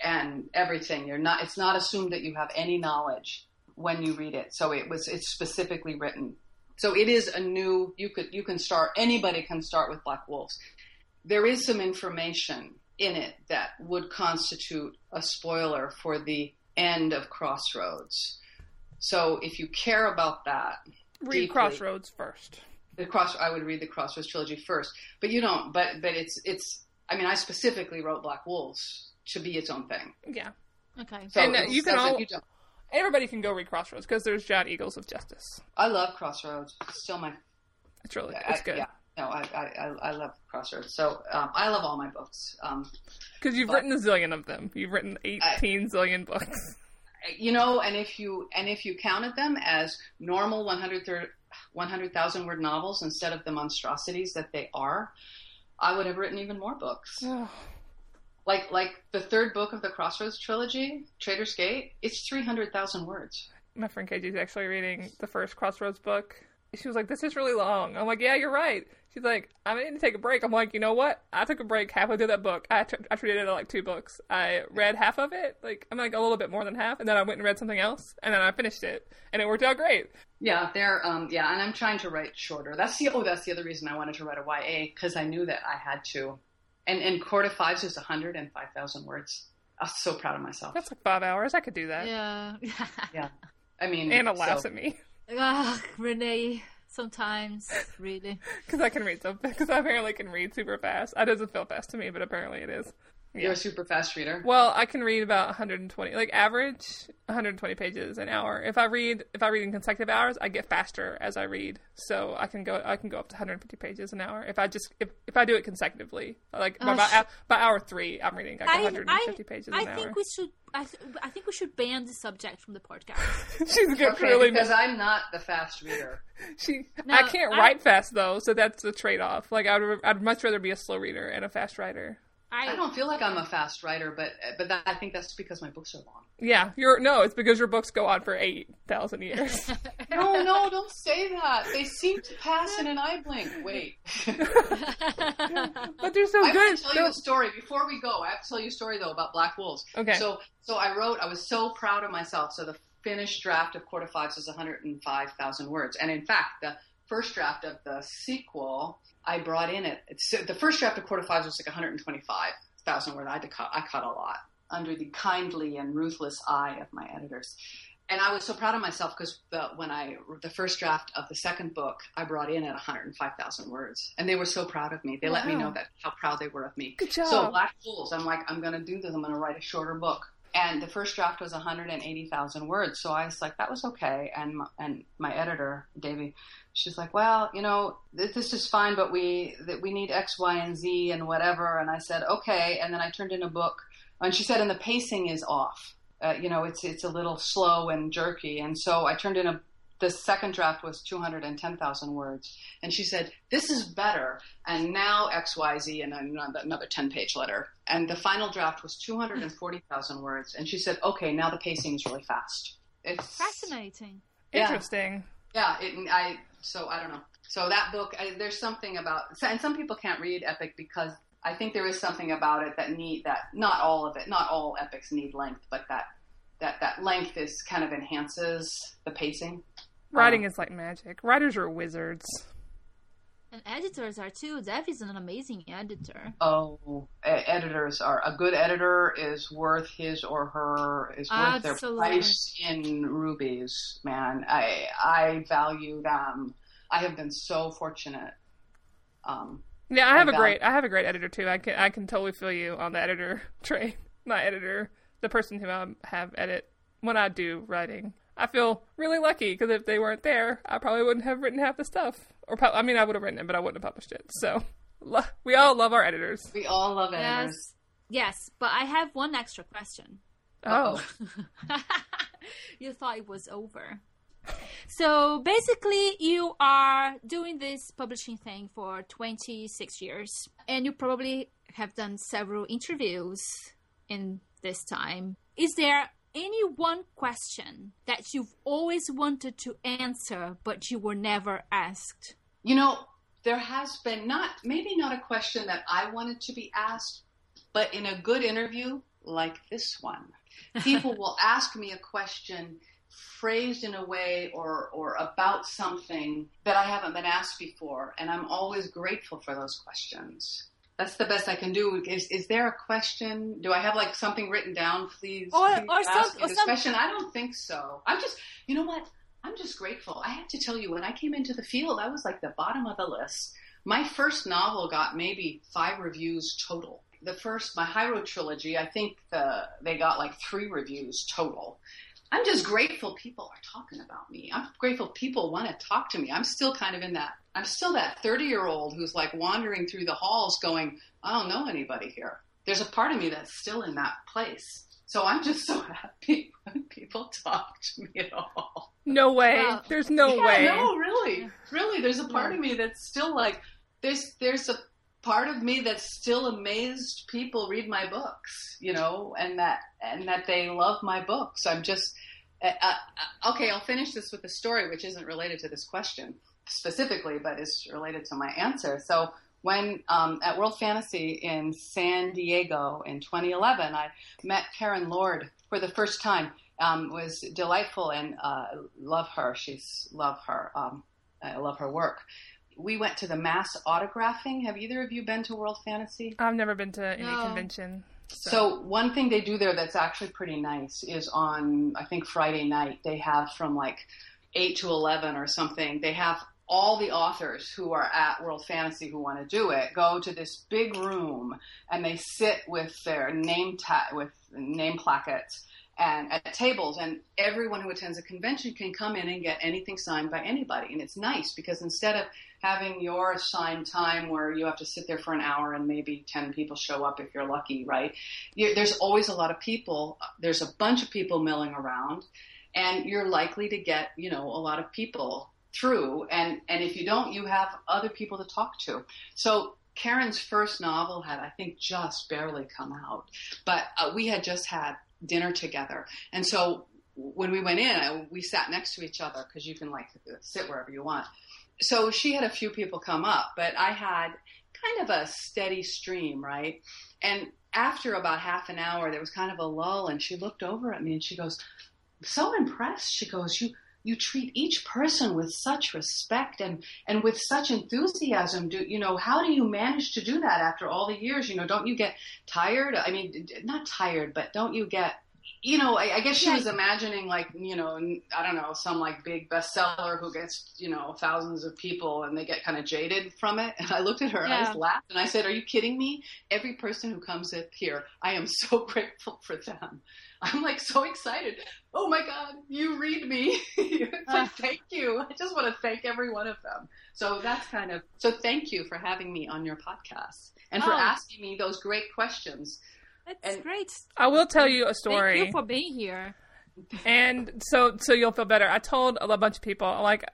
and everything. You're not. It's not assumed that you have any knowledge when you read it. So it was. It's specifically written. So it is a new. You could. You can start. Anybody can start with Black Wolves. There is some information in it that would constitute a spoiler for the end of Crossroads. So if you care about that, Read deeply. Crossroads first. the cross I would read the Crossroads trilogy first. But you don't. But but it's it's. I mean, I specifically wrote Black Wolves to be its own thing. Yeah, Okay. So And, uh, you can all- you don't. everybody can go read Crossroads because there's Giant Eagles of Justice. I love Crossroads. It's still my. It's really I- it's good Yeah. No, I, I, I- I love Crossroads. So um, I love all my books. Um, because you've But- written a zillion of them. You've written eighteen zillion books. you know, and if you and if you counted them as normal 100 100,000 word novels instead of the monstrosities that they are, I would have written even more books. Like like the third book of the Crossroads trilogy, Traitors' Gate, it's 300,000 words. My friend KJ is actually reading the first Crossroads book. She was like, "This is really long." I'm like, "Yeah, you're right." She's like, "I need to take a break." I'm like, "You know what? I took a break halfway through that book. I, t- I treated it like two books. I read half of it, like I'm like a little bit more than half, and then I went and read something else, and then I finished it, and it worked out great. Yeah, they're um yeah, and I'm trying to write shorter. That's the oh, that's the other reason I wanted to write a YA because I knew that I had to. And and Court of Fives is 105,000 words. I'm so proud of myself. That's like five hours. I could do that. Yeah. Yeah, I mean, Ana laughs so- at me Ah, Renay, sometimes, really. because I can read so because I apparently can read super fast. That doesn't feel fast to me, but apparently it is. You're a super fast reader. Well, I can read about 120, like average 120 pages an hour. If I read if I read in consecutive hours, I get faster as I read. So I can go I can go up to 150 pages an hour if I just if, if I do it consecutively. Like by, oh, sh- by hour three, I'm reading like 150 pages I an hour. think we should. I, th- I think we should ban the subject from the podcast. She's good Okay, really because I'm not the fast reader. she No, I can't I- write fast though, so that's the trade off. Like I'd I'd much rather be a slow reader and a fast writer. I, I don't feel like I'm a fast writer, but but that, I think that's because my books are long. Yeah, you're no, it's because your books go on for eight thousand years. No, no, don't say that. They seem to pass in an eye blink. Wait. but they're so I good. want to tell you They're- a story before we go. I have to tell you a story though about Black Wolves. Okay. So so I wrote. I was so proud of myself. So the finished draft of Court of Fives is 105,000 words, and in fact, the first draft of the sequel I brought in it. It's, the first draft of Court of Fives was like 125,000 words. I cut. I cut a lot under the kindly and ruthless eye of my editors. And I was so proud of myself because when I wrote the first draft of the second book, I brought in at 105,000 words, and they were so proud of me. They let me know that how proud they were of me. Good job. So Black Wolves, I'm like, I'm going to do this. I'm going to write a shorter book. And the first draft was 180,000 words. So I was like, that was okay. And my, and my editor, Devi, she's like, well, you know, this, this is fine, but we that we need X, Y, and Z and whatever. And I said, okay. And then I turned in a book, and she said, and the pacing is off. Uh, you know, it's it's a little slow and jerky. And so I turned in a. The second draft was 210,000 words. And she said, This is better. And now XYZ and another, another 10 page letter. And the final draft was 240,000 words. And she said, Okay, now the pacing is really fast. It's Fascinating. Yeah. Interesting. Yeah, it, I so I don't know. So that book, I, there's something about, and some people can't read epic because I think there is something about it that need that. Not all of it, not all epics need length, but that that that length is kind of enhances the pacing. Writing is like magic. Writers are wizards. And editors are too. Dev is an amazing editor. Oh, e- editors are a good editor is worth his or her is worth their price in rubies. Man, I I value them. I have been so fortunate. Um, Yeah, I have a great I have a great editor too. I can I can totally feel you on the editor train. My editor, the person who I have edit when I do writing. I feel really lucky because if they weren't there, I probably wouldn't have written half the stuff. Or pu- I mean, I would have written it, but I wouldn't have published it. So lo- we all love our editors. we all love editors. Yes. Yes, but I have one extra question. Oh, you thought it was over. So basically, you are doing this publishing thing for 26 years, and you probably have done several interviews in this time. Is there any one question that you've always wanted to answer but you were never asked? You know, there has been not maybe not a question that I wanted to be asked, but in a good interview like this one, people will ask me a question phrased in a way or or about something that I haven't been asked before, and I'm always grateful for those questions. That's the best I can do. Is is there a question? Do I have like something written down? Please, Or- please or ask some- me this some- question. I don't think so. I'm just, you know what? I'm just grateful. I have to tell you, when I came into the field, I was like the bottom of the list. My first novel got maybe five reviews total. The first, my High Road trilogy, I think the they got like three reviews total. I'm just grateful people are talking about me. I'm grateful people want to talk to me. I'm still kind of in that. I'm still that 30 year old who's like wandering through the halls going, I don't know anybody here. There's a part of me that's still in that place. So I'm just so happy when people talk to me at all. no way. Wow. There's no Yeah, way. No, really, really. There's a part of me that's still like there's there's a part of me that's still amazed people read my books, you know, and that and that they love my books. I'm just uh, uh, okay. I'll finish this with a story, which isn't related to this question specifically, but is related to my answer. So. When um, at World Fantasy in San Diego in 2011, I met Karen Lord for the first time. Um, was delightful and uh, love her. She's love her. Um, I love her work. We went to the mass autographing. Have either of you been to World Fantasy? I've never been to any No. convention. So, So one thing they do there that's actually pretty nice is on I think Friday night they have from like eight to eleven or something. They have all the authors who are at World Fantasy who want to do it go to this big room and they sit with their name ta- with name plaquettes and at tables and everyone who attends a convention can come in and get anything signed by anybody. And it's nice because instead of having your assigned time where you have to sit there for an hour and maybe 10 people show up if you're lucky right? You, there's always a lot of people there's a bunch of people milling around and you're likely to get you know a lot of people through and and if you don't you have other people to talk to. So karen's first novel had i think just barely come out but uh, we had just had dinner together. And so when we went in we sat next to each other because you can like sit wherever you want. So she had a few people come up but i had kind of a steady stream right? And after about half an hour there was kind of a lull and she looked over at me and she goes so impressed. She goes you you treat each person with such respect and and with such enthusiasm do you know how do you manage to do that after all the years you know don't you get tired i mean not tired but don't you get you know, I, I guess she yeah. was imagining like, you know, I don't know, some like big bestseller who gets, you know, thousands of people and they get kind of jaded from it. And I looked at her and I just laughed and I said, are you kidding me? Every person who comes up here, I am so grateful for them. I'm like so excited. Oh my God, you read me. like, uh, thank you. I just want to thank every one of them. So that's kind of, so thank you for having me on your podcast and for oh. asking me those great questions. That's and great. I will tell you a story. Thank you for being here. And so, so you'll feel better. I told a bunch of people, like,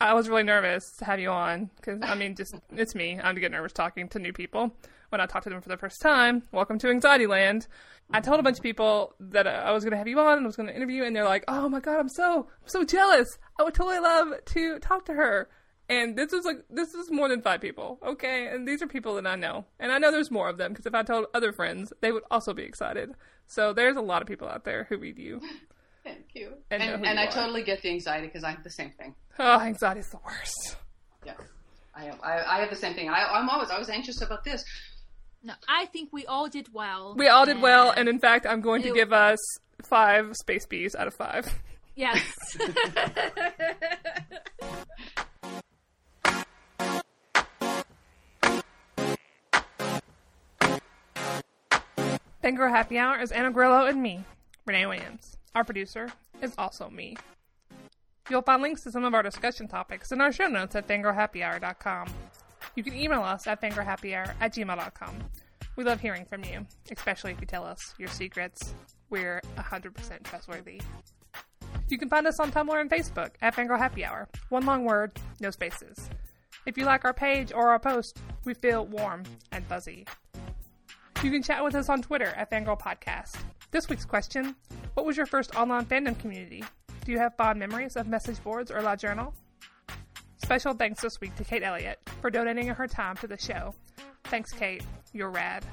I was really nervous to have you on because I mean, just it's me. I'm to get nervous talking to new people when I talked to them for the first time. Welcome to Anxiety Land. I told a bunch of people that I was going to have you on and I was going to interview, and they're like, "Oh my god, I'm so I'm so jealous. I would totally love to talk to her." And this is like this is more than five people, okay? And these are people that I know, and I know there's more of them because if I told other friends, they would also be excited. So there's a lot of people out there who read you. Thank you. And, and, and I totally get the anxiety because I have the same thing. Oh, anxiety is the worst. Yeah, I have. I, I have the same thing. I, I'm always I was anxious about this. No, I think we all did well. We all did well, and in fact, I'm going to give us five space bees out of five. Yes. Fangirl Happy Hour is Ana Grilo and me, Renay Williams. Our producer is also me. You'll find links to some of our discussion topics in our show notes at fangirlhappyhour.com. You can email us at fangirlhappyhour at gmail.com. We love hearing from you, especially if you tell us your secrets. We're 100% trustworthy. You can find us on Tumblr and Facebook at Fangirl Happy Hour. One long word, no spaces. If you like our page or our post, we feel warm and fuzzy. You can chat with us on Twitter at Fangirl Podcast. This week's question What was your first online fandom community? Do you have fond memories of message boards or LiveJournal? Special thanks this week to Kate Elliott for donating her time to the show. Thanks, Kate. You're rad.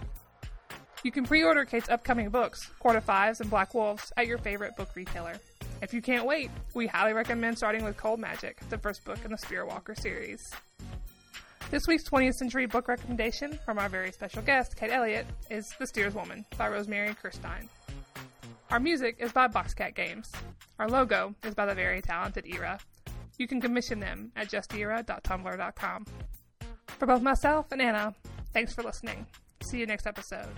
You can pre order Kate's upcoming books, of Fives and Black Wolves, at your favorite book retailer. If you can't wait, we highly recommend starting with Cold Magic, the first book in the Spiritwalker series. This week's 20th century book recommendation from our very special guest, Kate Elliott, is The Steerswoman by Rosemary Kirstein. Our music is by Boxcat Games. Our logo is by the very talented Era. You can commission them at justera.tumblr.com. For both myself and Ana, thanks for listening. See you next episode.